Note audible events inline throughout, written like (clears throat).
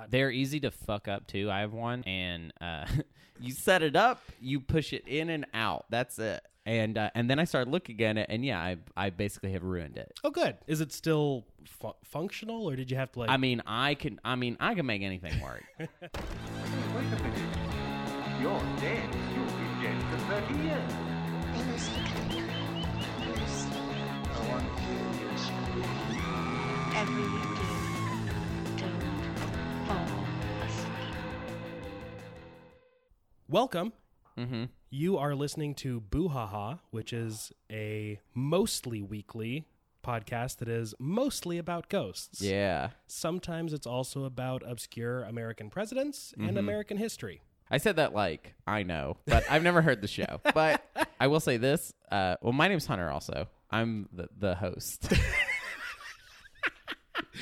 God. They're easy to fuck up too. I have one, and uh, (laughs) you set it up, you push it in and out. That's it. And uh, and then I started looking at it, and yeah, I I basically have ruined it. Oh, good. Is it still fu- functional, or did you have to like? I mean, I can. I mean, I can make anything work. Wait a minute. You're dead. You'll be dead for 30 years. Lucy, Welcome. mm-hmm. You are listening to Boo Ha Ha, which is a mostly weekly podcast that is mostly about ghosts. Yeah, Sometimes it's also about obscure American presidents and American history. I said that like I know, but I've never heard the show. But (laughs) I will say this. Uh, well, my name's Hunter. Also, I'm the the host. (laughs)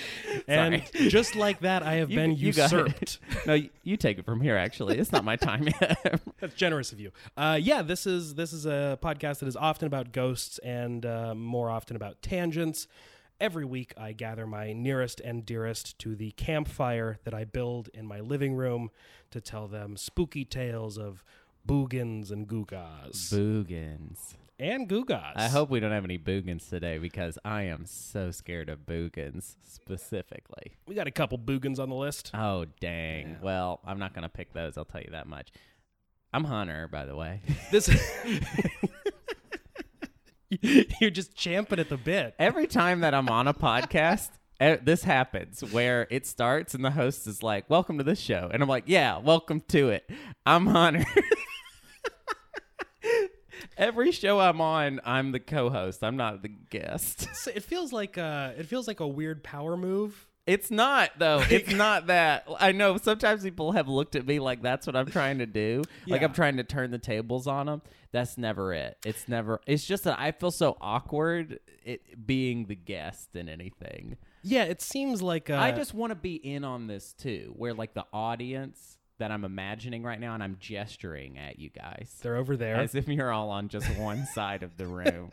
(laughs) And just like that, I have been you usurped. (laughs) no, you, you take it from here. Actually, it's not my time yet. (laughs) That's generous of you. Uh, yeah, this is this is a podcast that is often about ghosts and uh, more often about tangents. Every week, I gather my nearest and dearest to the campfire that I build in my living room to tell them spooky tales of boogans and googas Boogans. And googas. I hope we don't have any boogans today because I am so scared of boogans specifically. we got a couple boogans on the list. Oh dang! Well, I'm not gonna pick those. I'll tell you that much. I'm Hunter, by the way. This. (laughs) (laughs) You're just champing at the bit. Every time that I'm on a podcast, this happens where it starts and the host is like, "Welcome to this show," and I'm like, "Yeah, welcome to it. I'm Hunter." (laughs) Every show I'm on, I'm the co-host. I'm not the guest. (laughs) So It feels like uh, it feels like a weird power move. It's not though. (laughs) It's not that. I know sometimes people have looked at me like that's what I'm trying to do. Like I'm trying to turn the tables on them. That's never it. It's never. It's just that I feel so awkward it being the guest in anything. Yeah, it seems like uh, I just want to be in on this too, where like the audience that I'm imagining right now, and I'm gesturing at you guys they're over there. as if you're all on just one (laughs) side of the room.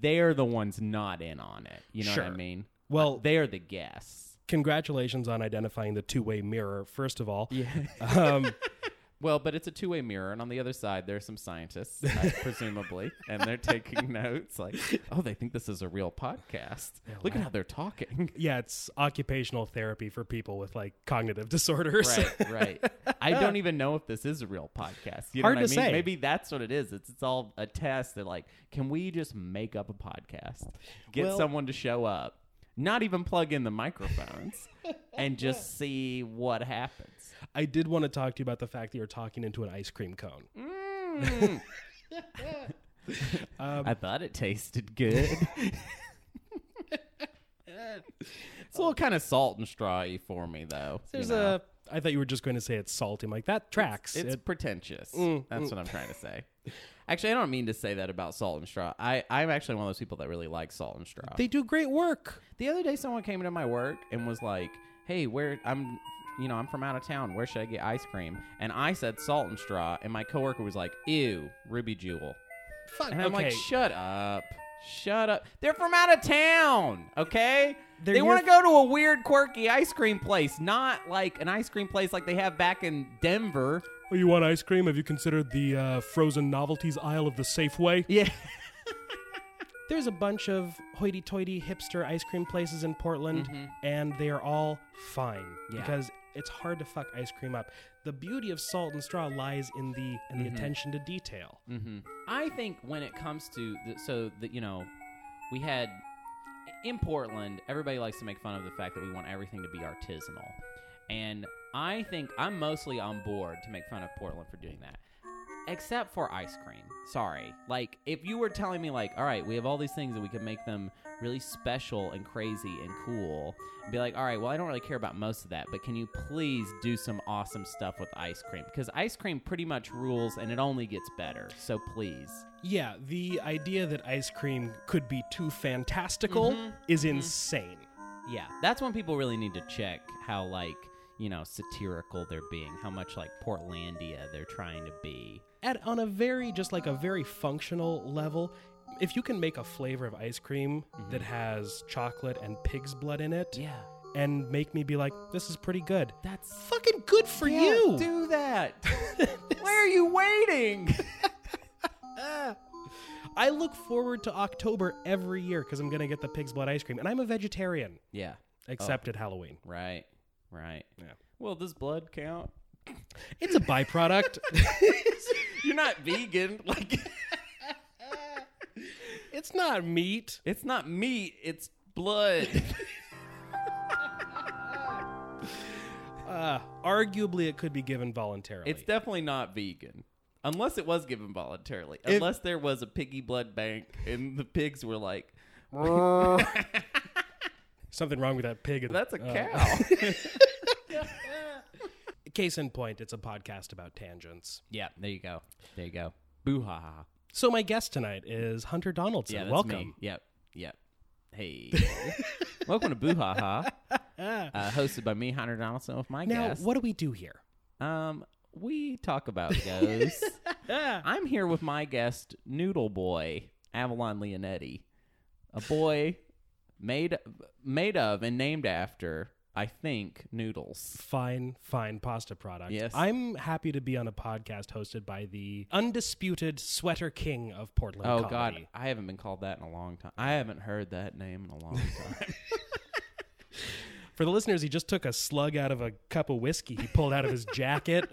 They're the ones not in on it. You know what I Sure. mean? Well- they're the guests. Congratulations on identifying the two-way mirror. First of all, Yeah. um, (laughs) Well, but it's a two-way mirror, and on the other side, there are some scientists, uh, (laughs) presumably, and they're taking notes. Like, oh, they think this is a real podcast. Look at how they're talking. yeah, it's occupational therapy for people with like cognitive (laughs) disorders. right, right. I (laughs) don't even know if this is a real podcast. You know Hard what to I mean? say. Maybe that's what it is. It's it's all a test. That like, can we just make up a podcast? Get Well- someone to show up, not even plug in the microphones, and just see what happens. I did want to talk to you about the fact that you're talking into an ice cream cone. Mm. (laughs) Um, I thought it tasted good. (laughs) it's a little kind of salt and strawy for me, though. you There's know? a. I thought you were just going to say it's salty. I'm like that tracks. It's It- pretentious. Mm, That's what I'm trying to say. Actually, I don't mean to say that about salt and straw. I, I'm actually one of those people that really like salt and straw. they do great work. the other day, someone came into my work and was like, "Hey, where I'm, you know, I'm from out of town. Where should I get ice cream?" And I said salt and straw, and my coworker was like, "Ew, Ruby Jewel." Fuck. And I'm okay. like, "Shut up." Shut up. They're from out of town, okay? They're they want to go to a weird, quirky ice cream place, not like an ice cream place like they have back in Denver. oh, you want ice cream? Have you considered the uh, frozen novelties aisle of the Safeway? Yeah. (laughs) There's a bunch of hoity-toity hipster ice cream places in Portland, and they are all fine Mm-hmm. Yeah. because it's hard to fuck ice cream up. The beauty of salt and straw lies in the in the Mm-hmm. attention to detail. hmm I think when it comes to the, so that you know, we had in Portland. Everybody likes to make fun of the fact that we want everything to be artisanal, and I think I'm mostly on board to make fun of Portland for doing that. Except for ice cream. Sorry. Like, if you were telling me, like, all right, we have all these things and we can make them really special and crazy and cool, be like, all right, well, I don't really care about most of that, but can you please do some awesome stuff with ice cream? Because ice cream pretty much rules and it only gets better. So please. Yeah, the idea that ice cream could be too fantastical Mm-hmm. is insane. Yeah, that's when people really need to check how, like, you know, satirical they're being, how much like Portlandia they're trying to be. At on a very just like a very functional level, if you can make a flavor of ice cream mm-hmm. that has chocolate and pig's blood in it, Yeah. and make me be like, this is pretty good. That's Fucking good for Yeah, you. Do that. (laughs) Why are you waiting? (laughs) I look forward to October every year because I'm going to get the pig's blood ice cream. And I'm a vegetarian, yeah. except at oh. Halloween. Right. Right. Yeah. Well, does blood count? It's a byproduct. (laughs) You're not vegan. (laughs) Like it's not meat. it's not meat. It's blood. (laughs) Uh, arguably, it could be given voluntarily. it's definitely not vegan. Unless it was given voluntarily. Unless there was a piggy blood bank and the pigs were like, (laughs) Something wrong with that pig. that's a Uh, cow. Case in point, it's a podcast about tangents. yeah, there you go. There you go. Boo ha ha. So my guest tonight is Hunter Donaldson. Yeah, Welcome. me. Yep. Yep. Hey. (laughs) Welcome to Boo Ha Ha. (laughs) Uh, hosted by me, Hunter Donaldson, with my Now, guest. what do we do here? Um, we talk about ghosts. (laughs) I'm here with my guest, Noodle Boy, Avalon Leonetti, a boy made made of and named after, I think, noodles. Fine, fine pasta product. Yes. I'm happy to be on a podcast hosted by the undisputed sweater king of Portland Oh comedy. God, I haven't been called that in a long time. I haven't heard that name in a long time. (laughs) (laughs) For the listeners, he just took a slug out of a cup of whiskey he pulled out of his (laughs) jacket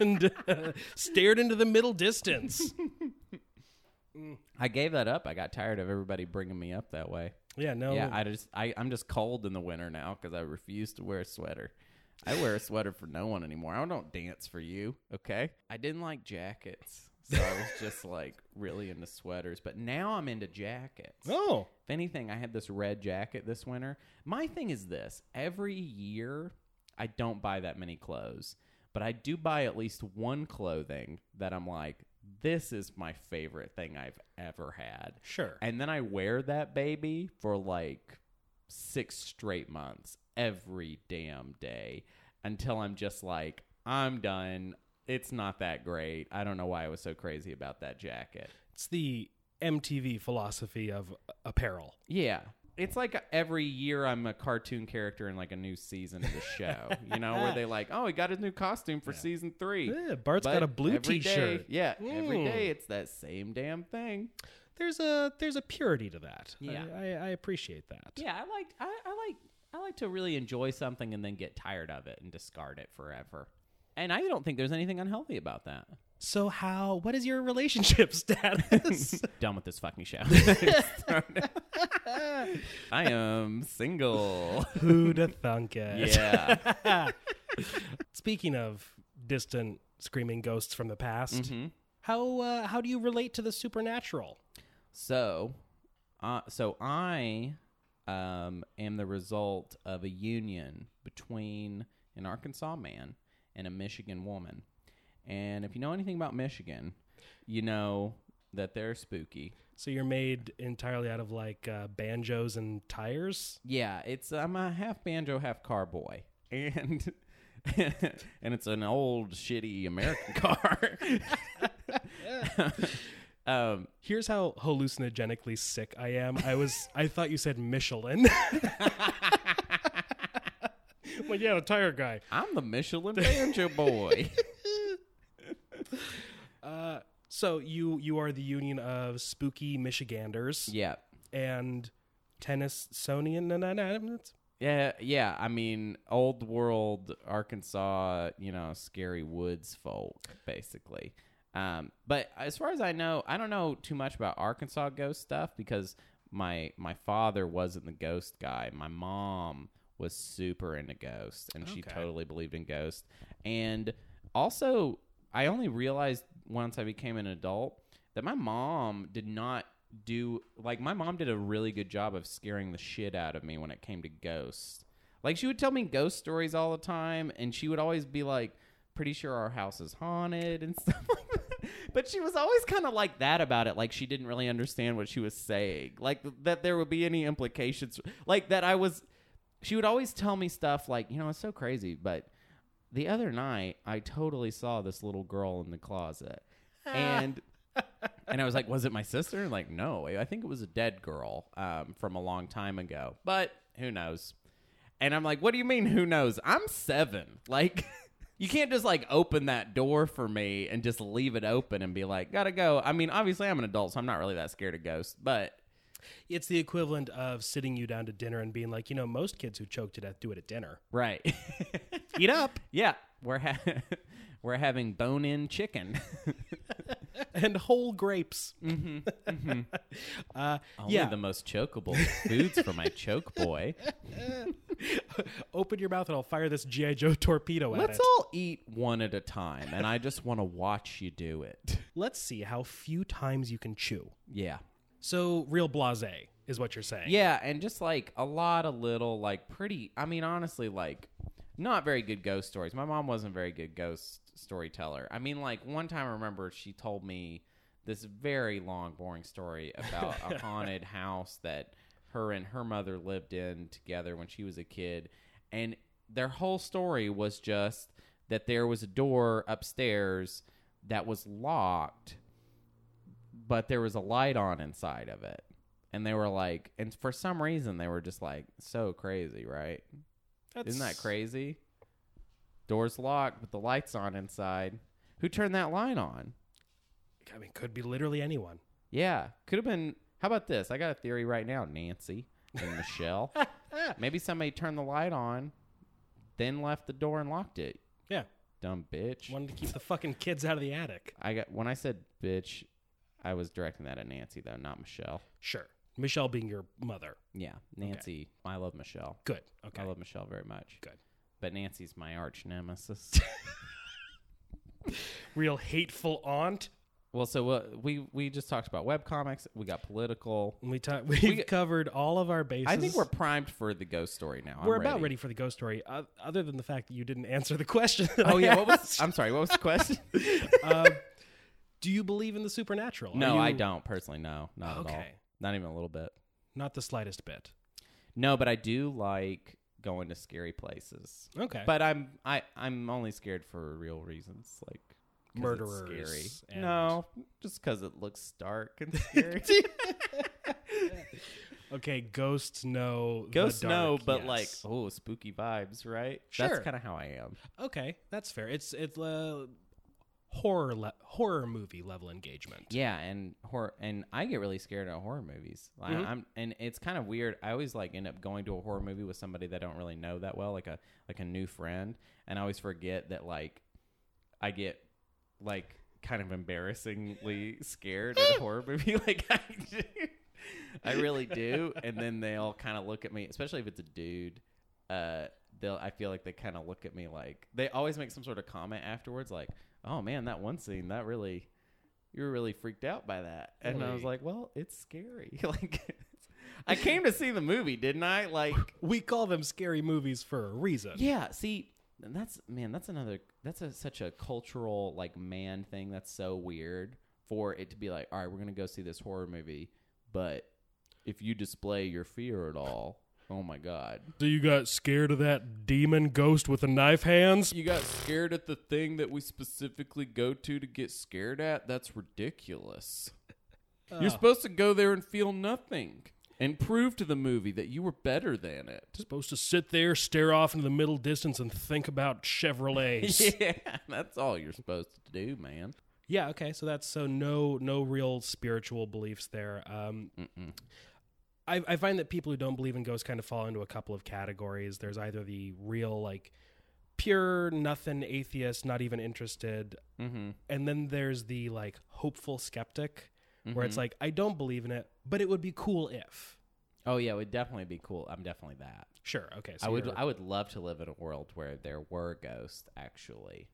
and uh, stared into the middle distance. I gave that up. I got tired of everybody bringing me up that way. Yeah, no. Yeah, I just I, I'm just cold in the winter now because I refuse to wear a sweater. I wear a sweater for no one anymore. I don't dance for you, okay? I didn't like jackets, so I was (laughs) just like really into sweaters. But now I'm into jackets. oh, If anything, I had this red jacket this winter. My thing is this: every year, I don't buy that many clothes, but I do buy at least one clothing that I'm like, this is my favorite thing I've ever had. sure. And then I wear that baby for like six straight months, every damn day, until I'm just like, I'm done. It's not that great. I don't know why I was so crazy about that jacket. It's the MTV philosophy of apparel. Yeah. It's like every year I'm a cartoon character in like a new season of the show, you know, where they like, oh, he got his new costume for season three. Yeah, Bart's But got a blue T-shirt. day- yeah, every Mm. day it's that same damn thing. There's a there's a purity to that. Yeah. I, I, I appreciate that. Yeah, I like I, I like I like to really enjoy something and then get tired of it and discard it forever. And I don't think there's anything unhealthy about that. So how? What is your relationship (laughs) status? (laughs) Done with this fucking show. (laughs) I am single. who Who'da thunk it? Yeah. Speaking of distant screaming ghosts from the past, hmm how uh, how do you relate to the supernatural? So, uh, so I um, am the result of a union between an Arkansas man and a Michigan woman. And if you know anything about Michigan, you know that they're spooky. So you're made entirely out of like uh, banjos and tires. Yeah, it's I'm a half banjo, half car boy, and (laughs) and it's an old shitty American (laughs) car. um, Here's how hallucinogenically sick I am. I was I thought you said Michelin. (laughs) well, yeah, the tire guy. I'm the Michelin banjo boy. (laughs) Uh, so you you are the union of spooky Michiganders yeah, and Tennessonian. No. yeah, yeah. I mean, old world Arkansas, you know, scary woods folk, basically. Um, but as far as I know, I don't know too much about Arkansas ghost stuff because my my father wasn't the ghost guy. My mom was super into ghosts, and she Okay. totally believed in ghosts. And also, I only realized once I became an adult that my mom did not do like my mom did a really good job of scaring the shit out of me when it came to ghosts. Like she would tell me ghost stories all the time and she would always be like pretty sure our house is haunted (laughs) and stuff like that. But she was always kind of like that about it like she didn't really understand what she was saying. Like that there would be any implications like that I was she would always tell me stuff like, you know, it's so crazy, but the other night I totally saw this little girl in the closet. (laughs) And and I was like, was it my sister? And like, no, I think it was a dead girl um, from a long time ago. But who knows? And I'm like, what do you mean? Who knows? I'm seven. Like, (laughs) you can't just like open that door for me and just leave it open and be like, gotta go. I mean, obviously, I'm an adult, so I'm not really that scared of ghosts, but It's the equivalent of sitting you down to dinner and being like, you know, most kids who choke to death do it at dinner. right. (laughs) Eat up yeah, we're ha- (laughs) we're having bone in chicken. (laughs) and whole grapes. Mm-hmm, Uh, Only yeah, the most chokeable foods for my choke boy. open your mouth and I'll fire this GI Joe torpedo at you. Let's it. all eat one at a time, and I just want to watch you do it. Let's see how few times you can chew. Yeah. So real blasé is what you're saying. Yeah, and just like a lot of little, like pretty. I mean, honestly, like not very good ghost stories. My mom wasn't a very good ghost storyteller. I mean, like one time I remember she told me this very long, boring story about a (laughs) haunted house that her and her mother lived in together when she was a kid, and their whole story was just that there was a door upstairs that was locked but there was a light on inside of it. And they were like, and for some reason, they were just like, so crazy, right? That's, Isn't that crazy? Doors locked, but the light's on inside. Who turned that light on? I mean, could be literally anyone. Yeah, could have been. How about this? I got a theory right now, Nancy and Michelle. (laughs) Maybe somebody turned the light on, then left the door and locked it. Yeah, Dumb bitch. wanted to keep the fucking kids out of the attic. I got when I said bitch, I was directing that at Nancy though, not Michelle. Sure, Michelle being your mother. Yeah, Nancy. I love Michelle. Good. Okay. I love Michelle very much. Good. But Nancy's my arch nemesis. (laughs) Real hateful aunt. well, so uh, we we just talked about webcomics. We got political. We ta- (laughs) we've We- covered all of our bases. I think we're primed for the ghost story now. I'm we're about ready for the ghost story. Uh, other than the fact that you didn't answer the question. Oh yeah, what was? I'm sorry. What was the question? (laughs) Um, do you believe in the supernatural? Are no, you- I don't personally. No, not at all. Okay. Not even a little bit. Not the slightest bit. No, but I do like going to scary places. Okay. But I'm I I'm only scared for real reasons, like Murderers Scary. and- No, just because it looks dark and (laughs) scary. (laughs) okay, ghosts know. the Ghosts dark, know, but like, oh, spooky vibes, right? Sure. That's kind of how I am. okay, that's fair. It's it's uh, horror le- horror movie level engagement. Yeah, and horror, and I get really scared at horror movies. I, Mhm. I'm, and it's kind of weird. I always like end up going to a horror movie with somebody that I don't really know that well, like a like a new friend, and I always forget that like I get like kind of embarrassingly scared at (laughs) a horror movie. (laughs) Like I, do. I really do, and then they all kind of look at me, especially if it's a dude. Uh, they'll. I feel like they kind of look at me like they always make some sort of comment afterwards, like, "Oh man, that one scene that really." you were really freaked out by that. And I was like, well, it's scary. (laughs) like, I came to see the movie, didn't I? Like, (laughs) We call them scary movies for a reason. yeah, see, that's, man, that's another, that's a, such a cultural, like, man thing that's so weird for it to be like, all right, we're going to go see this horror movie, but if you display your fear at all, oh my God. So you got scared of that demon ghost with the knife hands? You got scared at the thing that we specifically go to to get scared at? That's ridiculous. You're supposed to go there and feel nothing and prove to the movie that you were better than it. Supposed to sit there, stare off into the middle distance, and think about Chevrolets. (laughs) yeah, that's all you're supposed to do, man. Yeah, okay. So that's so no no real spiritual beliefs there. Um, I, I find that people who don't believe in ghosts kind of fall into a couple of categories. There's either the real like pure nothing atheist, not even interested, Mm-hmm. and then there's the like hopeful skeptic, where Mm-hmm. it's like I don't believe in it, but it would be cool if. Oh yeah, it would definitely be cool. I'm definitely that. Sure. Okay. So I would I would love to live in a world where there were ghosts actually.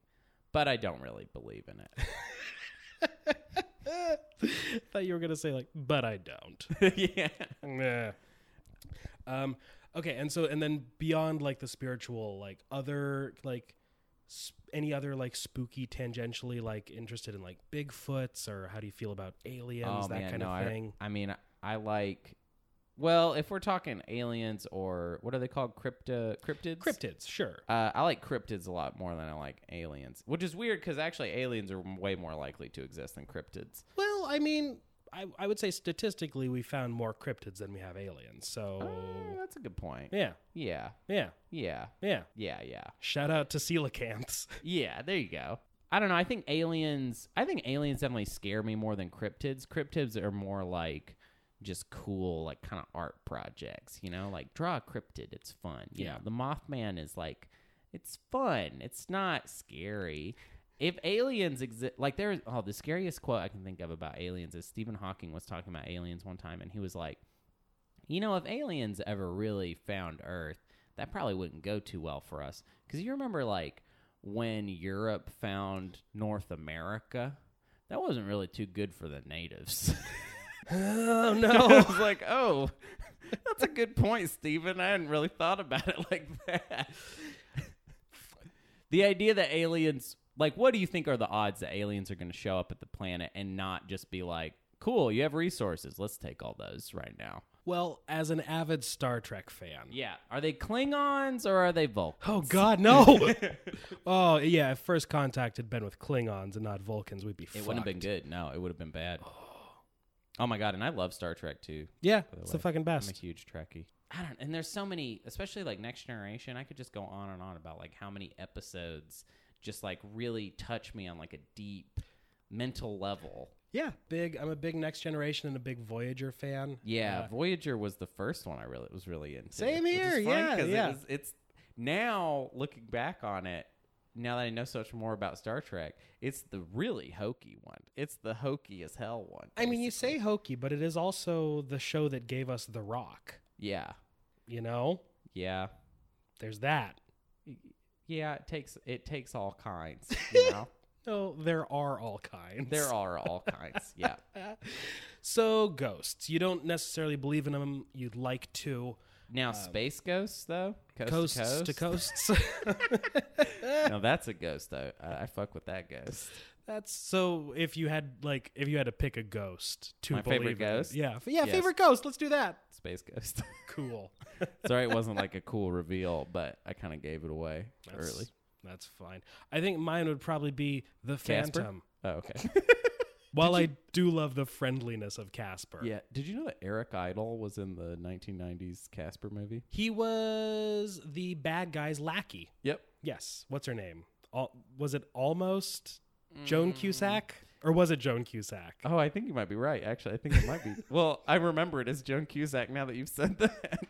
But I don't really believe in (laughs) (laughs) thought you were gonna say like, but I don't. (laughs) yeah. Nah. Um. Okay, and so and then beyond like the spiritual, like other like sp- any other like spooky tangentially like interested in like Bigfoots or how do you feel about aliens that kind Oh, no, of I- thing? I, mean, I like. Well, if we're talking aliens or what are they called, crypto cryptids? Cryptids, sure. Uh, I like cryptids a lot more than I like aliens, which is weird because actually aliens are way more likely to exist than cryptids. Well, I mean, I, I would say statistically we found more cryptids than we have aliens. So Oh, that's a good point. yeah, Yeah. yeah, Yeah. yeah. Yeah. Yeah. Shout out to coelacanths. (laughs) Yeah, there you go. I don't know. I think aliens. I think aliens definitely scare me more than cryptids. Cryptids are more like just cool, like kind of art projects. You know, like draw a cryptid. It's fun. You Yeah. know, the Mothman is like, it's fun. It's not scary. If aliens exist, like there's oh, the scariest quote I can think of about aliens is Stephen Hawking was talking about aliens one time, and he was like, you know, if aliens ever really found Earth, that probably wouldn't go too well for us. Because you remember, like, when Europe found North America, that wasn't really too good for the natives. (laughs) oh no! (laughs) I was like, (laughs) oh, that's a good point, Stephen. I hadn't really thought about it (laughs) like that. the idea that aliens, like, what do you think are the odds that aliens are going to show up at the planet and not just be like, cool, you have resources. Let's take all those right now. well, as an avid Star Trek fan. Yeah. Are they Klingons or are they Vulcans? Oh God, no! oh yeah, if First Contact had been with Klingons and not Vulcans, we'd be. It wouldn't have been good. No, it would have been bad. Oh, Oh my god, and I love Star Trek too. Yeah, the it's the way. fucking I'm best. a huge Trekkie. I don't, and there's so many, especially like Next Generation. I could just go on and on about like how many episodes just like really touch me on like a deep mental level. Yeah, big. I'm a big Next Generation and a big Voyager fan. Yeah, Uh, Voyager was the first one I really was really into. Same here, yeah, yeah. It was, it's now looking back on it. Now that I know so much more about Star Trek, it's the really hokey one. It's the hokey as hell one. I mean, you say hokey, but it is also the show that gave us The Rock. yeah, You know, yeah. there's that. Yeah, it takes it takes all kinds. You know, (laughs) No, there are all kinds. there are all kinds. Yeah, (laughs) So ghosts, you don't necessarily believe in them. You'd like to. Now um, space ghosts though, coast Coasts to to coast. coasts. (laughs) no, that's a ghost though. I, I fuck with that ghost. That's so. If you had like, if you had to pick a ghost to My believe favorite in- ghost? yeah, yeah, Yes. favorite ghost. Let's do that. Space ghost. (laughs) Cool. Sorry, it wasn't like a (laughs) cool reveal, but I kind of gave it away That's- early. That's fine. I think mine would probably be the Casper? Phantom. Oh, okay. While I do love the friendliness of Casper, yeah. Did you know that Eric Idle was in the 1990s Casper movie? he was the bad guy's lackey. Yep. Yes. What's her name? Al- was it almost Joan Mm. Cusack, or was it Joan Cusack? Oh, I think you might be right. Actually, I think it might be. (laughs) well, I remember it as Joan Cusack now that you've said (laughs) that.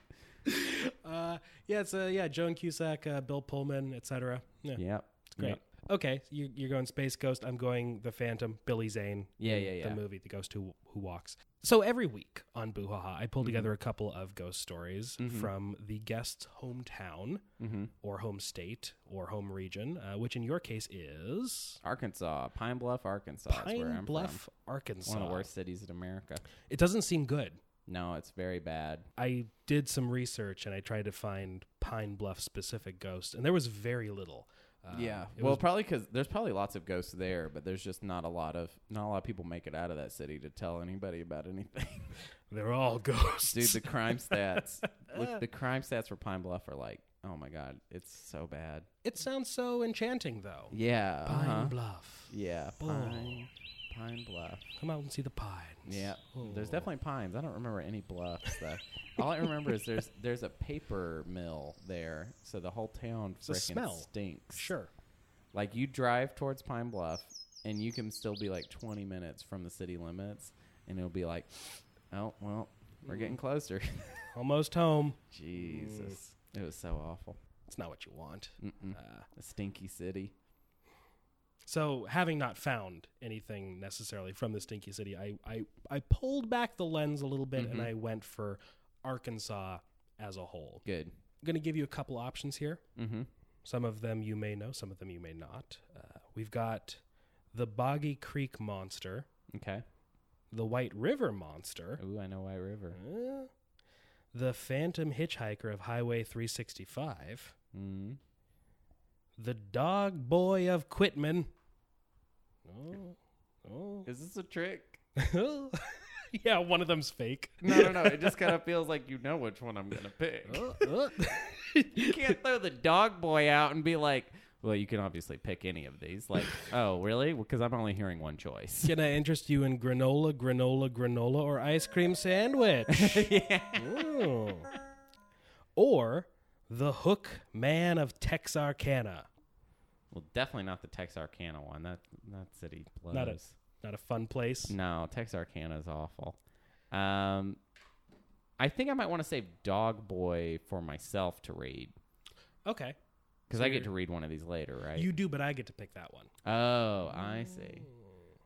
Uh, yeah, it's uh, yeah, Joan Cusack, uh, Bill Pullman, etc. Yeah, yeah. it's great. Okay, you, you're going Space Ghost. I'm going The Phantom. Billy Zane. Yeah, yeah, yeah. The movie, The Ghost Who Who Walks. So every week on Boo Ha Ha, I pull Mm-hmm. together a couple of ghost stories from the guest's hometown, Mm-hmm. or home state, or home region, uh, which in your case is Arkansas, Pine Bluff, Arkansas. Pine Bluff, from. Arkansas. One of the worst cities in America. It doesn't seem good. No, it's very bad. I did some research and I tried to find Pine Bluff specific ghosts, and there was very little. Uh, yeah. Well, was- probably because there's probably lots of ghosts there, but there's just not a lot of not a lot of people make it out of that city to tell anybody about anything. (laughs) they're all ghosts. Dude, the crime stats. (laughs) look, the crime stats for Pine Bluff are like, oh my god, it's so bad. it sounds so enchanting, though. Yeah. Pine uh-huh. Bluff. Yeah. Pine. Pine Bluff. Come out and see the pines. Yeah, there's Oh. definitely pines. I don't remember any bluffs though. All I remember is there's (laughs) there's a paper mill there, so the whole town freaking stinks. Sure. Like you drive towards Pine Bluff, and you can still be like 20 minutes from the city limits, and it'll be like, oh well, we're getting closer. (laughs) Almost home. Jesus, it was so awful. It's not what you want. Uh, A stinky city. So, having not found anything necessarily from the Stinky City, I, I, I pulled back the lens a little bit and Mhm. I went for Arkansas as a whole. Good. I'm going to give you a couple options here. Mm-hmm. Some of them you may know, some of them you may not. Uh, we've got the Boggy Creek Monster, Okay. the White River Monster, Ooh, I know White River. uh, the Phantom Hitchhiker of Highway 365, Mm. The Dog Boy of Quitman. Oh, oh. Is this a trick? (laughs) yeah, one of them's fake. No, no, no. It just kind of feels like you know which one I'm gonna pick. Oh, oh. (laughs) You can't throw the dog boy out and be like, Well, you can obviously pick any of these. Like, (laughs) oh, really? Because I'm only hearing one choice. Can I interest you in granola, granola, granola, or ice cream sandwich? yeah. Ooh. Or the Hook Man of Texarkana. Well, definitely not the Texarkana one. That that city blows. Not a- Not a fun place. No, Texarkana is awful. Um, I think I might want to save Dog Boy for myself to read Okay. because I get to read one of these later, right? You do, but I get to pick that one. oh, I see.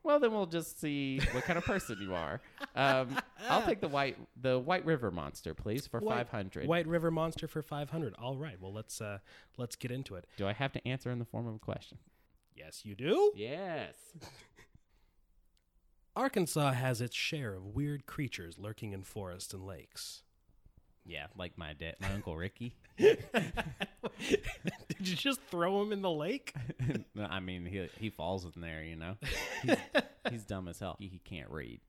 Well, then we'll just see what kind of person you are. Um, I'll take the white the White River Monster, please, for White- five hundred. White River Monster for 500. All right. Well, let's uh let's get into it. Do I have to answer in the form of a question? Yes, you do. Yes. (laughs) Arkansas has its share of weird creatures lurking in forests and lakes. Yeah, like my dad, my uncle Ricky. (laughs) Did you just throw him in the lake? No, (laughs) I mean, he he falls in there, you know. He's, (laughs) he's dumb as hell. He, he can't read.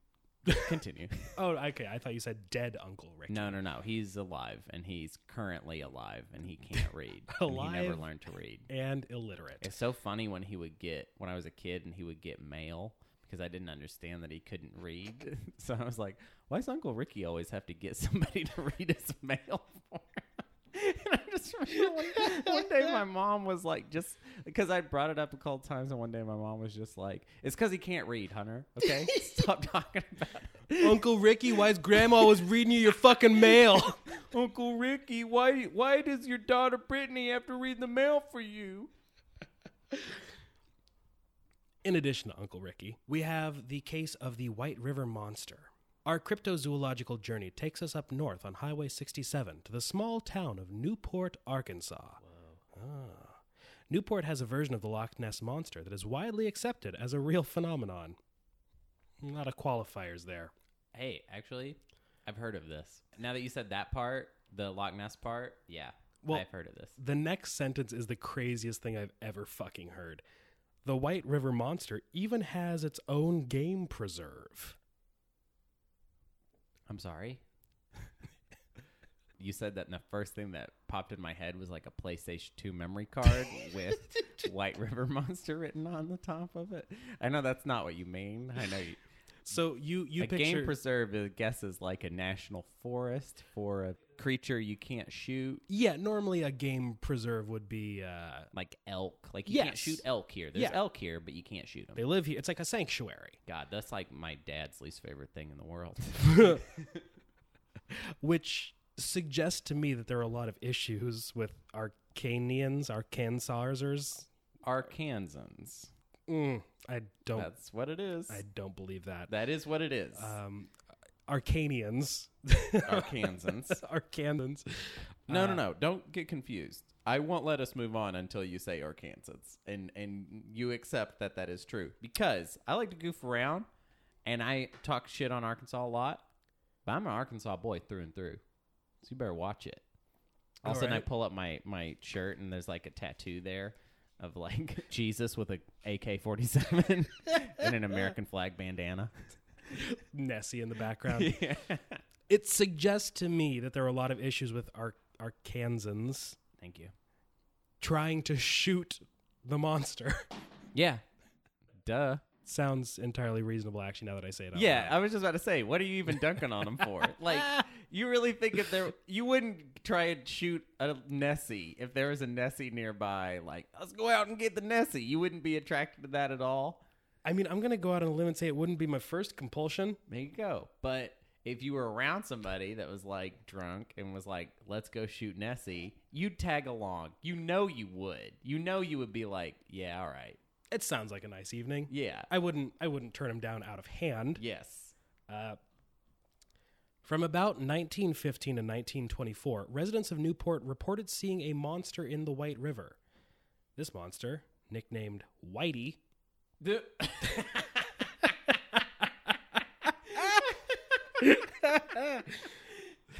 Continue. Oh, okay. I thought you said dead Uncle Ricky. No, no, no. He's alive, and he's currently alive, and he can't read. and he never learned to read. And illiterate. It's so funny when he would get when I was a kid, and he would get mail because I didn't understand that he couldn't read. (laughs) so I was like, "Why does Uncle Ricky always have to get (laughs) somebody to read his mail for him?" (laughs) And I just remember one, one day my mom was like, just because I brought it up a couple times, and one day my mom was just like, "It's because he can't read, Hunter. Okay, stop talking about it." Uncle Ricky, why is Grandma always reading you your fucking mail? Uncle Ricky, why why does your daughter Brittany have to read the mail for you? In addition to Uncle Ricky, we have the case of the White River Monster. Our cryptozoological journey takes us up north on Highway 67 to the small town of Newport, Arkansas. Ah. Newport has a version of the Loch Ness Monster that is widely accepted as a real phenomenon. A lot of qualifiers there. Hey, actually, I've heard of this. Now that you said that part, the Loch Ness part, yeah, Well- I've heard of this. The next sentence is the craziest thing I've ever fucking heard. The White River Monster even has its own game preserve. I'm sorry. you said that, and the first thing that popped in my head was like a PlayStation 2 memory card (laughs) with White River Monster written on the top of it. I know that's not what you mean. I know you, So you you a picture game preserve, I guess, is like a national forest for a creature you can't shoot. Yeah, normally a game preserve would be uh like elk. Like you can't shoot elk here. There's Yeah. elk here, but you can't shoot them. they live here. It's like a sanctuary, God, that's like my dad's least favorite thing in the world. (laughs) (laughs) which suggests to me that there are a lot of issues with Arcanians, Arkansarsers. Arkansans. Mm, I don't That's what it is. I don't believe that. that is what it is. Um Arcanians. (laughs) Arkansans. (laughs) Arkanans. No, Uh, no, no. Don't get confused. I won't let us move on until you say Arkansans, and and you accept that that is true because I like to goof around, and I talk shit on Arkansas a lot, but I'm an Arkansas boy through and through, so you better watch it. All of a sudden, I pull up my my shirt, and there's like a tattoo there of like (laughs) Jesus with a AK forty seven (laughs) and an American flag bandana. Nessie in the background. (laughs) yeah. It suggests to me that there are a lot of issues with Ar- Arkansans Thank you. trying to shoot the monster. Yeah. Duh. Sounds entirely reasonable, actually. Now that I say it, out Yeah, loud. I was just about to say, what are you even dunking on him for? (laughs) Like, you really think if there, you wouldn't try and shoot a Nessie if there was a Nessie nearby? Like, let's go out and get the Nessie. You wouldn't be attracted to that at all. I mean, I'm gonna go out on a limb and say it wouldn't be my first compulsion. There you go. But if you were around somebody that was like drunk and was like, let's go shoot Nessie, you'd tag along. You know you would. You know you would be like, yeah, all right. It sounds like a nice evening. Yeah. I wouldn't. I wouldn't turn him down out of hand. Yes. Uh, from about 1915 to 1924, residents of Newport reported seeing a monster in the White River. This monster, nicknamed Whitey, The- (laughs)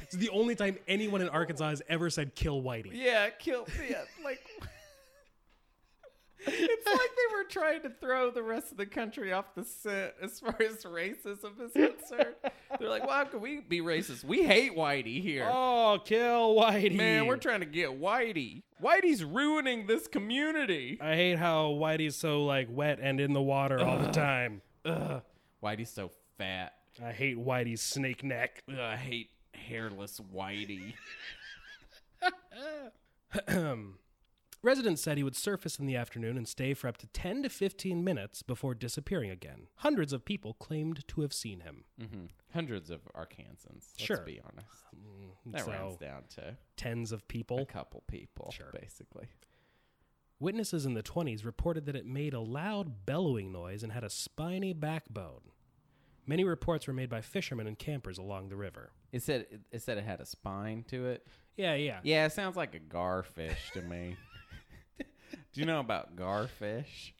it's the only time anyone in Arkansas has ever said "kill Whitey." Yeah, kill. Yeah, like it's like they were trying to throw the rest of the country off the scent as far as racism is concerned. They're like, well, how can we be racist? We hate Whitey here. Oh, kill Whitey. Man, we're trying to get Whitey. Whitey's ruining this community. I hate how Whitey's so like wet and in the water all the time. Ugh. Whitey's so fat. I hate Whitey's snake neck. Ugh, I hate hairless Whitey. (clears throat) (clears throat) Residents said he would surface in the afternoon and stay for up to 10 to 15 minutes before disappearing again. Hundreds of people claimed to have seen him. hmm Hundreds of Arkansans. Let's Sure. be honest. That so, rounds down to tens of people. a people. couple people, Sure. basically. Witnesses in the 20s reported that it made a loud bellowing noise and had a spiny backbone. Many reports were made by fishermen and campers along the river. It said it, it said it had a spine to it. Yeah, yeah. Yeah, it sounds like a garfish to me. (laughs) Do you know about garfish?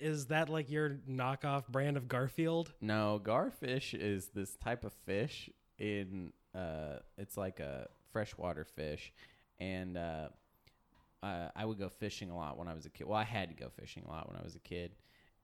Is that like your knockoff brand of Garfield? No, garfish is this type of fish in uh it's like a freshwater fish and uh uh, I would go fishing a lot when I was a kid. Well, I had to go fishing a lot when I was a kid,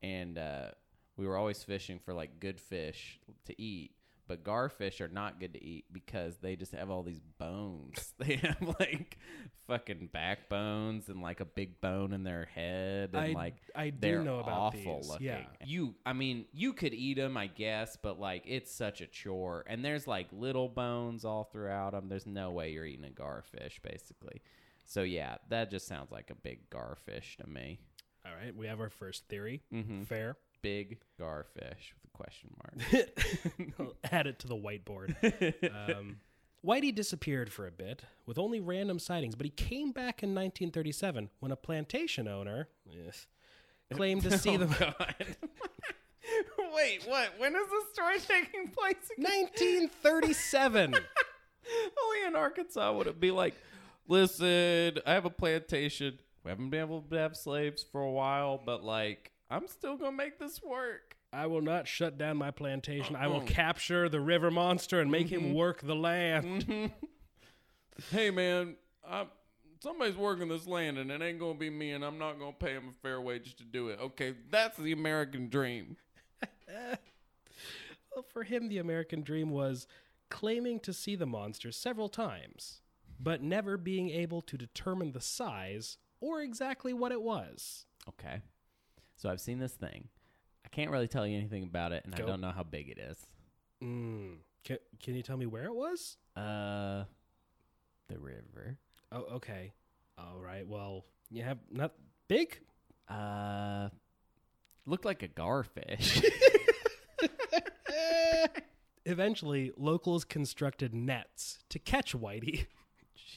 and uh, we were always fishing for like good fish to eat. But garfish are not good to eat because they just have all these bones. (laughs) They have like fucking backbones and like a big bone in their head, and I- like I do they're know about awful these, looking. yeah. you, I mean, you could eat them, I guess, but like it's such a chore. And there's like little bones all throughout them. There's no way you're eating a garfish, basically. So yeah, that just sounds like a big garfish to me. All right, we have our first theory. Mhm. Fair. Big garfish question mark. (laughs) I'll add it to the whiteboard. um, Whitey disappeared for a bit with only random sightings, but he came back in 1937 when a plantation owner yes, claimed to (laughs) see Oh, them. God. (laughs) Wait, what? When is this story taking place again? 1937. Only in Arkansas would it be like, listen, I have a plantation. We haven't been able to have slaves for a while, but like, I'm still gonna make this work. I will not shut down my plantation. I will Uh-uh. capture the river monster and make him mm-hmm. work the land. Mm-hmm. (laughs) Hey, man, I'm, somebody's working this land, and it ain't gonna be me, and I'm not gonna pay him a fair wage to do it. Okay, that's the American dream. (laughs) Well, for him, the American dream was claiming to see the monster several times, but never being able to determine the size or exactly what it was. Okay, so I've seen this thing. Can't really tell you anything about it, and Go. I don't know how big it is. Mm. Can, can you tell me where it was? Uh, the river. Oh, okay. All right. Well, you have not big. Uh, looked like a garfish. (laughs) (laughs) Eventually, locals constructed nets to catch Whitey.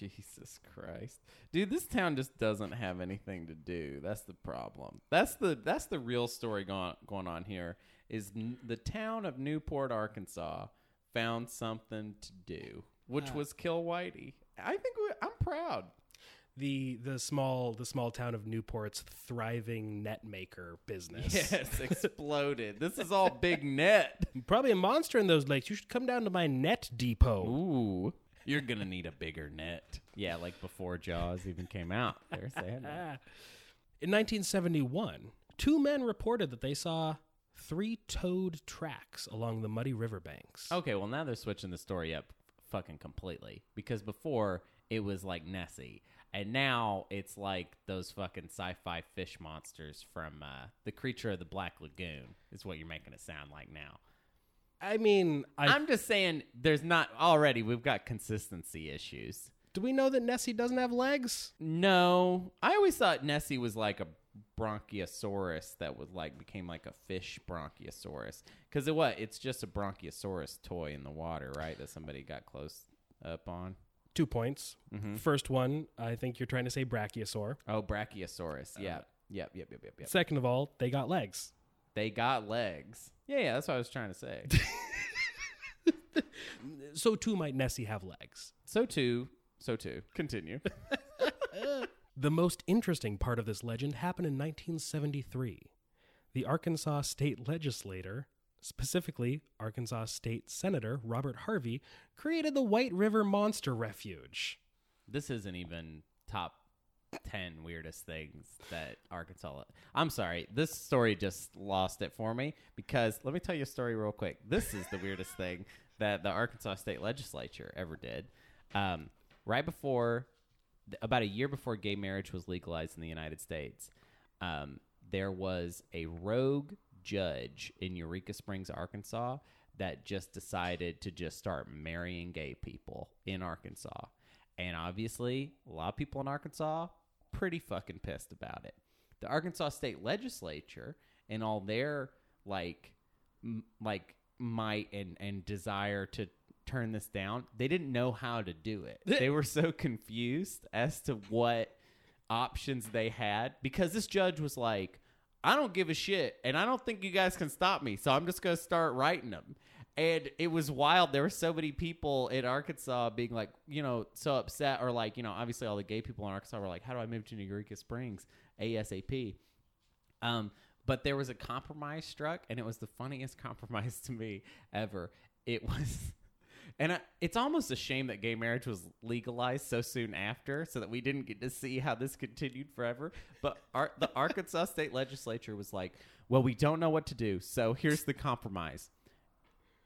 Jesus Christ, dude! This town just doesn't have anything to do. That's the problem. That's the that's the real story going going on here. Is n- the town of Newport, Arkansas, found something to do, which Ah. was kill Whitey. I think we, I'm proud. The the small the small town of Newport's thriving net maker business. (laughs) Yes, exploded. this is all big net. (laughs) Probably a monster in those lakes. You should come down to my net depot. Ooh, you're gonna need a bigger net. Yeah, like before Jaws even came out. They're saying that. In 1971, two men reported that they saw three toed tracks along the muddy riverbanks. Okay, well now they're switching the story up fucking completely because before it was like Nessie, and now it's like those fucking sci-fi fish monsters from uh, the Creature of the Black Lagoon. Is what you're making it sound like now. I mean, I, I'm just saying, there's not already. We've got consistency issues. do we know that Nessie doesn't have legs? No, I always thought Nessie was like a bronchiosaurus that was like became like a fish bronchiosaurus because it what? It's just a bronchiosaurus toy in the water, right? That somebody got close up on. Two points. Mhm. First one, I think you're trying to say brachiosaur. Oh, Brachiosaurus. Yeah. Yep, yep, yep, yep, yep. Second of all, they got legs. They got legs. Yeah, yeah, that's what I was trying to say. (laughs) So too might Nessie have legs. so too, so too. Continue. (laughs) The most interesting part of this legend happened in 1973. The Arkansas state legislator, specifically Arkansas State Senator Robert Harvey, created the White River Monster Refuge. this isn't even top ten weirdest things that Arkansas. I'm sorry, this story just lost it for me because let me tell you a story real quick. This is the weirdest thing that the Arkansas State Legislature ever did. Um, right before, about a year before gay marriage was legalized in the United States, um, there was a rogue judge in Eureka Springs, Arkansas, that just decided to just start marrying gay people in Arkansas. And obviously, a lot of people in Arkansas pretty fucking pissed about it. The Arkansas State Legislature and all their like m- like might and and desire to turn this down, they didn't know how to do it. they were so confused as to what options they had because this judge was like, I don't give a shit, and I don't think you guys can stop me, so I'm just gonna start writing them. And it was wild. There were so many people in Arkansas being like, you know, so upset, or like, you know, obviously all the gay people in Arkansas were like, "How do I move to New Eureka Springs ASAP?" Um, but there was a compromise struck, and it was the funniest (laughs) compromise to me ever. It was, (laughs) and I, it's almost a shame that gay marriage was legalized so soon after, so that we didn't get to see how this continued forever. But our, the (laughs) Arkansas State Legislature was like, "Well, we don't know what to do, so here's the compromise: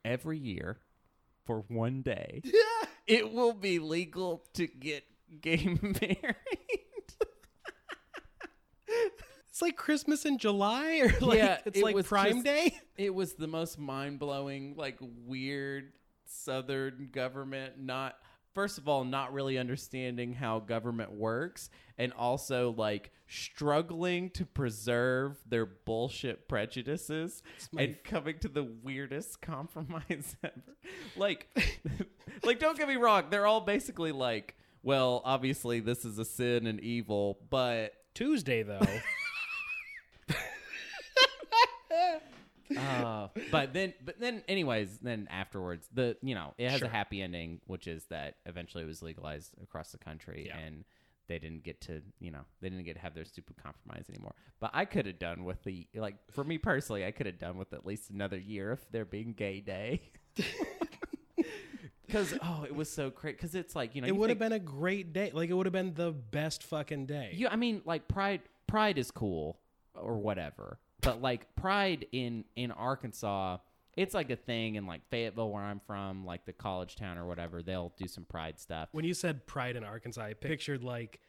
every year, for one day, (laughs) it will be legal to get gay (laughs) married." It's like Christmas in July, or like Yeah, it's it like was Prime just- Day. it was the most mind-blowing like weird southern government not first of all not really understanding how government works and also like struggling to preserve their bullshit prejudices and coming to the weirdest compromise (laughs) ever like (laughs) like don't get me wrong they're all basically like well obviously this is a sin and evil but Tuesday though. (laughs) Uh, but then, but then, anyways, then afterwards, the you know it has Sure. a happy ending, which is that eventually it was legalized across the country, Yeah. and they didn't get to you know they didn't get to have their stupid compromise anymore. But I could have done with the like for me personally, I could have done with at least another year of there being gay day. (laughs) Because oh, it was so great. Because it's like you know it you would have think- been a great day. Like it would have been the best fucking day. You, I mean, like pride. Pride is cool or whatever, but like pride in in Arkansas, it's like a thing in like Fayetteville, where I'm from, like the college town or whatever. They'll do some pride stuff. when you said pride in Arkansas, I pictured like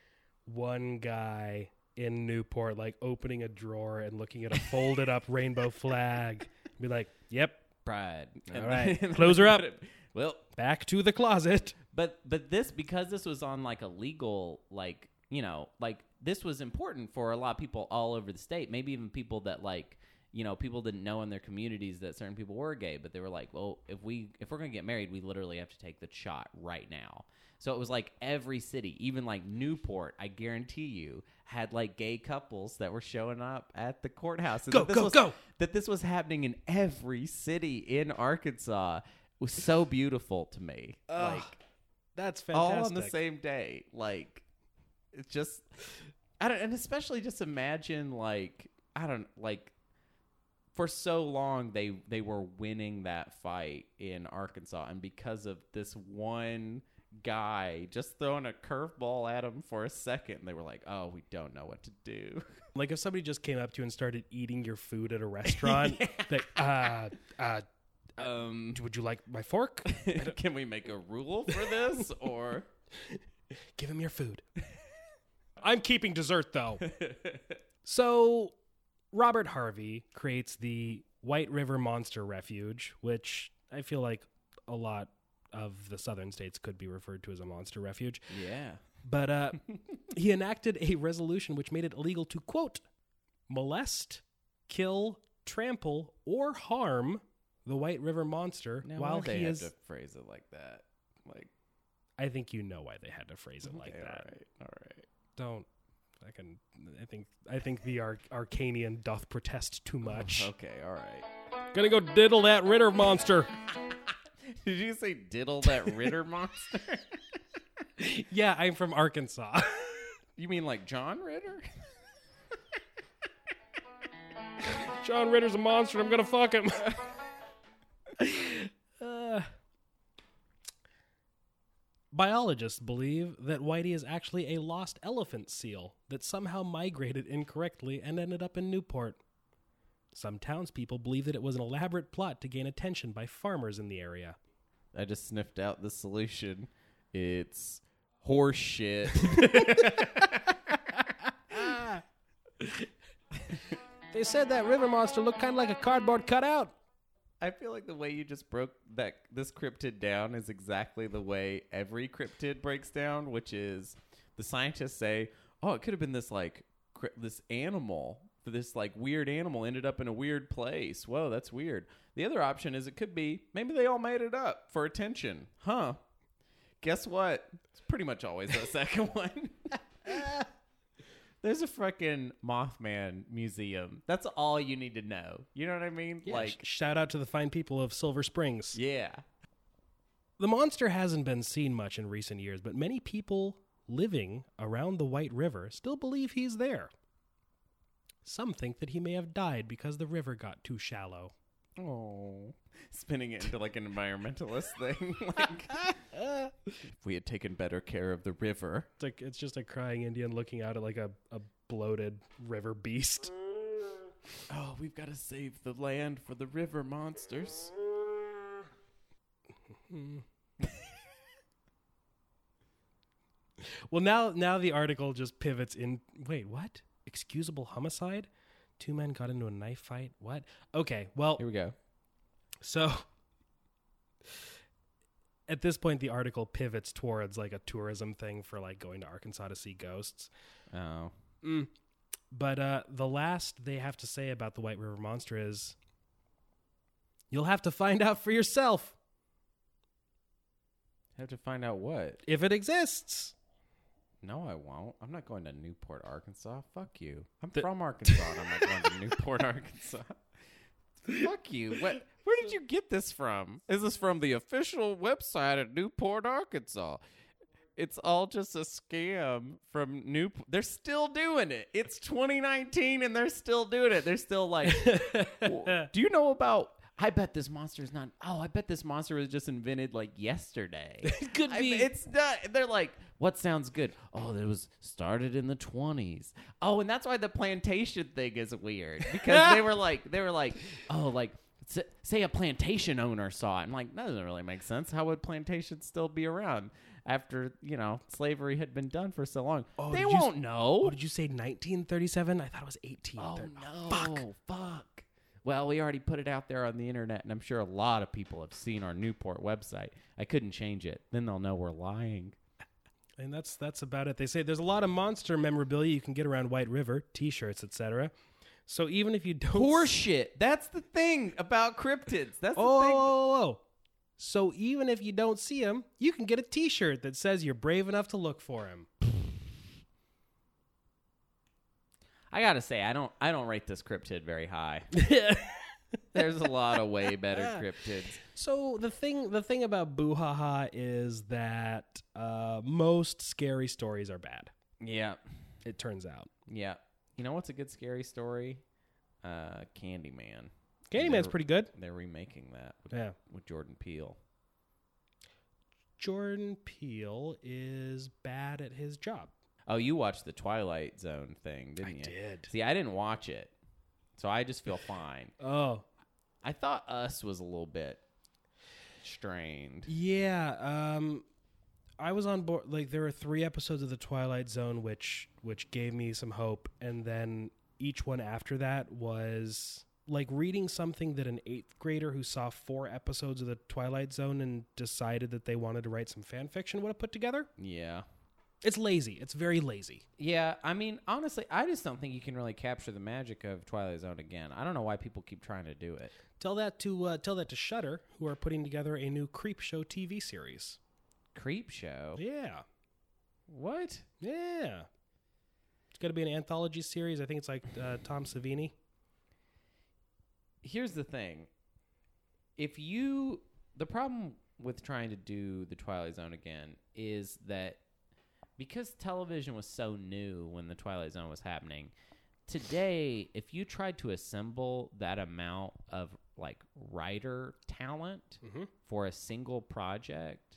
one guy in Newport like opening a drawer and looking at a folded up (laughs) rainbow flag. Be like, "Yep, Pride. All right. Close her up. (laughs) Well, back to the closet." but but this because this was on like a legal like you know like this was important for a lot of people all over the state maybe even people that like you know people didn't know in their communities that certain people were gay but they were like well if we if we're gonna get married we literally have to take the shot right now so it was like every city even like newport i guarantee you had like gay couples that were showing up at the courthouse and Go, that this go, was, go. that this was happening in every city in arkansas was so beautiful to me like That's fantastic all on the same day. Like it's just I don't and especially just imagine like I don't like for so long they they were winning that fight in Arkansas and because of this one guy just throwing a curveball at him for a second they were like oh we don't know what to do (laughs) Like if somebody just came up to you and started eating your food at a restaurant, (laughs) like, uh, uh, um would you like my fork? (laughs) can we make a rule for this or Give him your food. I'm keeping dessert though. (laughs) so, Robert Harvey creates the White River Monster Refuge, which I feel like a lot of the southern states could be referred to as a monster refuge. yeah But uh, (laughs) he enacted a resolution which made it illegal to, quote, molest, kill, trample, or harm the White River Monster now while they he have is. to phrase it like that like I think you know why they had to phrase it like okay, that. all right all right don't I can I think I think the Ar- Arcanian doth protest too oh, much. Okay, all right. Gonna go diddle that Ritter monster. (laughs) Did you say diddle that Ritter monster? (laughs) yeah, I'm from Arkansas. (laughs) you mean like John Ritter? John Ritter's a monster. I'm gonna fuck him. uh, Biologists believe that Whitey is actually a lost elephant seal that somehow migrated incorrectly and ended up in Newport. Some townspeople believe that it was an elaborate plot to gain attention by farmers in the area. I just sniffed out the solution. It's horse shit. (laughs) (laughs) They said that river monster looked kind of like a cardboard cutout. I feel like the way you just broke that this cryptid down is exactly the way every cryptid breaks down, which is the scientists say, "Oh, it could have been this like cri- this animal, this like weird animal ended up in a weird place. Whoa, that's weird." The other option is it could be maybe they all made it up for attention, huh? Guess what? It's pretty much always the (laughs) second one. There's a freaking Mothman museum. That's all you need to know. You know what I mean? Like, shout out to the fine people of Silver Springs. yeah. The monster hasn't been seen much in recent years, but many people living around the White River still believe he's there. Some think that he may have died because the river got too shallow. Oh, spinning it into like an environmentalist thing. (laughs) like, if we had taken better care of the river. It's like it's just a crying Indian looking out at like a, a bloated river beast. Oh, we've got to save the land for the river monsters. (laughs) Well, now now the article just pivots in. Wait, what? Excusable homicide? Two men got into a knife fight. What? Okay, well, Here we go. So at this point the article pivots towards like a tourism thing for like going to Arkansas to see ghosts. Oh, But uh the last they have to say about the White River Monster is you'll have to find out for yourself have to find out what? if it exists. No, I won't. I'm not going to Newport, Arkansas. Fuck you. I'm The- from Arkansas. and I'm not going to Newport, (laughs) Arkansas. Fuck you. What? Where did you get this from? Is this from the official website of Newport, Arkansas? It's all just a scam from Newport. They're still doing it. It's 2019 and they're still doing it. They're still like, (laughs) do you know about? I bet this monster is not. Oh, I bet this monster was just invented like yesterday. (laughs) It could I be. it's not. They're like, what sounds good? Oh, it was started in the twenties. Oh, and that's why the plantation thing is weird because they were (laughs) like, they were like, oh, like say a plantation owner saw it. I'm like, that doesn't really make sense. How would plantations still be around after you know slavery had been done for so long? Oh, they did you won't know. Oh, did you say 1937? I thought it was 18. Oh no! Fuck! Fuck. Well, we already put it out there on the internet, and I'm sure a lot of people have seen our Newport website. I couldn't change it. Then they'll know we're lying. And that's that's about it. They say there's a lot of monster memorabilia you can get around White River, T-shirts, etc. So even if you don't Horseshit. That's the thing about cryptids. That's the Oh, thing. oh, oh, oh. So even if you don't see him, you can get a T-shirt that says you're brave enough to look for him. I gotta say, I don't. I don't rate this cryptid very high. (laughs) There's a lot of way better (laughs) cryptids. so the thing, the thing about Boo Ha Ha is that uh, most scary stories are bad. Yeah, It turns out. yeah. You know what's a good scary story? Uh, Candyman. Candyman's pretty good. They're remaking that with, Yeah. with Jordan Peele. Jordan Peele is bad at his job. Oh, you watched the Twilight Zone thing, didn't you? I you? did. See, I didn't watch it, so I just feel fine. Oh, I thought Us was a little bit strained. Yeah, um I was on board like there were 3 episodes of the Twilight Zone which which gave me some hope and then each one after that was like reading something that an 8th grader who saw 4 episodes of the Twilight Zone and decided that they wanted to write some fan fiction would have put together. Yeah. It's lazy. It's very lazy. Yeah, I mean, honestly, I just don't think you can really capture the magic of Twilight Zone again. I don't know why people keep trying to do it. Tell that to uh, tell that to Shudder who are putting together a new Creepshow TV series. Creepshow. Yeah. What? Yeah. It's going to be an anthology series. I think it's like uh, Tom Savini. Here's the thing. If you the problem with trying to do the Twilight Zone again is that because television was so new when the Twilight Zone was happening, today if you tried to assemble that amount of like writer talent Mhm. for a single project,